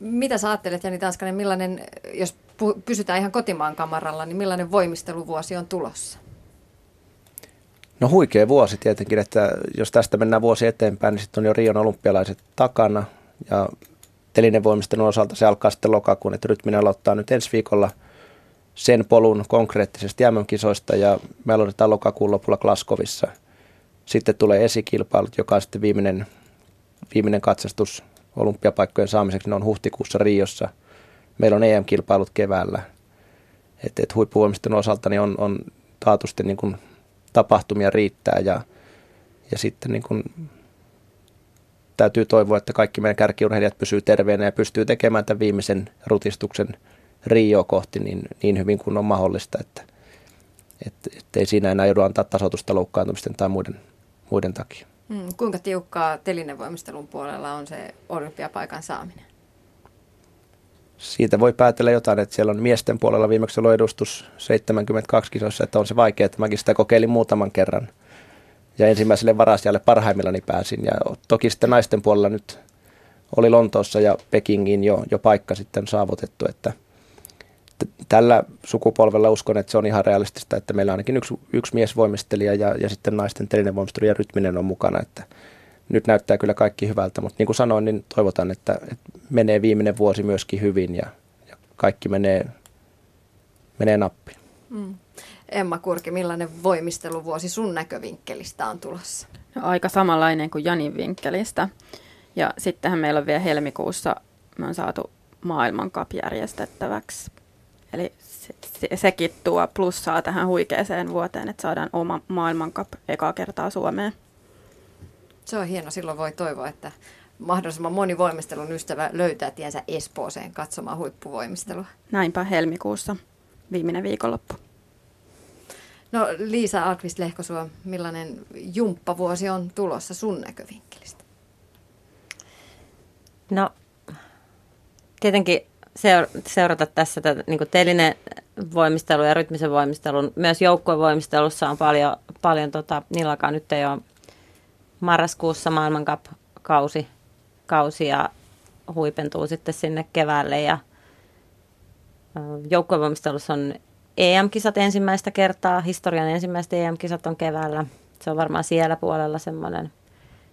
Mitä sä ajattelet, Jani Tanskanen, millainen, jos pysytään ihan kotimaan kamaralla, niin millainen voimisteluvuosi on tulossa? No huikea vuosi tietenkin, että jos tästä mennään vuosi eteenpäin, niin sitten on jo Rion olympialaiset takana. Ja telinevoimistelun osalta se alkaa sitten lokakuun, että rytminen aloittaa nyt ensi viikolla sen polun konkreettisesti MM-kisoista ja me aloitetaan lokakuun lopulla Glasgowissa. Sitten tulee esikilpailut, joka on sitten viimeinen, viimeinen katsastus olympiapaikkojen saamiseksi. Ne on huhtikuussa Riossa – meillä on EM-kilpailut keväällä. Et, et huippuvoimistelun osalta niin on, on taatusti niin kuin tapahtumia riittää ja, ja sitten niin kuin täytyy toivoa, että kaikki meidän kärkiurheilijat pysyy terveenä ja pystyy tekemään tämän viimeisen rutistuksen Rio kohti niin, niin hyvin kuin on mahdollista, että et, et ei siinä enää joudu antaa tasoitusta loukkaantumisten tai muiden, muiden takia. Hmm, kuinka tiukkaa telinevoimistelun puolella on se olympiapaikan saaminen? siitä voi päätellä jotain, että siellä on miesten puolella viimeksi ollut edustus 72 kisoissa, että on se vaikea, että mäkin sitä kokeilin muutaman kerran. Ja ensimmäiselle varasijalle parhaimmillani pääsin. Ja toki sitten naisten puolella nyt oli Lontoossa ja Pekingin jo, jo paikka sitten saavutettu, että tällä sukupolvella uskon, että se on ihan realistista, että meillä on ainakin yksi, yksi miesvoimistelija ja, ja sitten naisten telinevoimistelija ja rytminen on mukana, että nyt näyttää kyllä kaikki hyvältä, mutta niin kuin sanoin, niin toivotan, että, että menee viimeinen vuosi myöskin hyvin ja, ja kaikki menee menee nappiin. Emma Kurki, millainen voimisteluvuosi sun näkövinkkelistä on tulossa? No, aika samanlainen kuin Janin vinkkelistä. Ja sittenhän meillä on vielä helmikuussa, me on saatu maailmankap järjestettäväksi. Eli se, se, sekin tuo plussaa tähän huikeeseen vuoteen, että saadaan oma maailmankap ekaa kertaa Suomeen. Se on hieno. Silloin voi toivoa, että mahdollisimman moni voimistelun ystävä löytää tiensä Espooseen katsomaan huippuvoimistelua. Näinpä helmikuussa, viimeinen viikonloppu. No Liisa Alkvist Lehkosuo, millainen jumppavuosi on tulossa sun näkövinkkelistä? No, tietenkin seurata tässä tätä niin telinen voimistelu ja rytmisen voimistelun. Myös joukkuevoimistelussa on paljon, paljon tota, niillä nyt ei ole marraskuussa maailmankap-kausi kausi ja huipentuu sitten sinne keväälle ja joukkuevoimistelussa on EM-kisat ensimmäistä kertaa, historian ensimmäiset EM-kisat on keväällä. Se on varmaan siellä puolella semmoinen.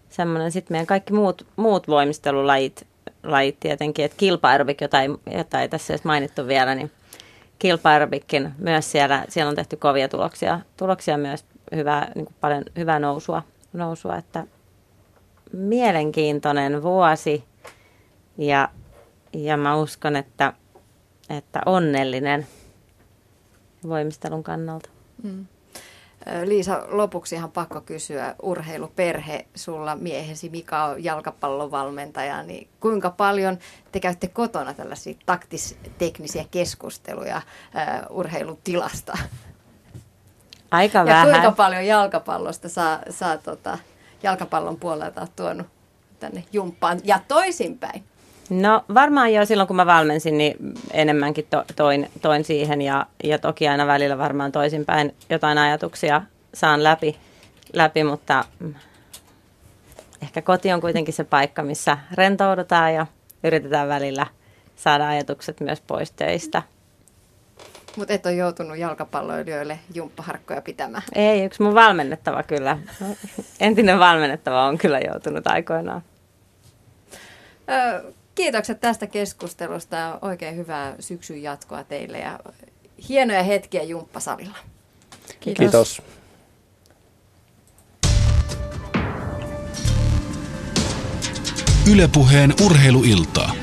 semmoinen. Sitten meidän kaikki muut, muut voimistelulajit lajit tietenkin, että kilpaerobik, jota ei, jota ei tässä edes mainittu vielä, niin kilpaerobikin myös siellä, siellä on tehty kovia tuloksia, tuloksia myös hyvää, niin kuin paljon hyvää nousua, nousua, että mielenkiintoinen vuosi ja, ja mä uskon, että, että onnellinen voimistelun kannalta. Mm. Liisa, lopuksi ihan pakko kysyä, urheiluperhe, sulla miehesi Mika on jalkapallovalmentaja, niin kuinka paljon te käytte kotona tällaisia taktis-teknisiä keskusteluja uh, urheilutilasta? Aika ja vähän. kuinka paljon jalkapallosta saa, saa tota, jalkapallon puolelta tuonut tänne jumppaan ja toisinpäin? No varmaan jo silloin, kun mä valmensin, niin enemmänkin to, toin, toin siihen ja, ja toki aina välillä varmaan toisinpäin jotain ajatuksia saan läpi, läpi mutta ehkä koti on kuitenkin se paikka, missä rentoudutaan ja yritetään välillä saada ajatukset myös pois töistä. Mutta et ole joutunut jalkapalloilijoille jumppaharkkoja pitämään. Ei, yksi mun valmennettava kyllä. Entinen valmennettava on kyllä joutunut aikoinaan. Kiitokset tästä keskustelusta ja oikein hyvää syksyn jatkoa teille ja hienoja hetkiä jumppasalilla. Kiitos. Kiitos. Ylepuheen urheiluiltaa.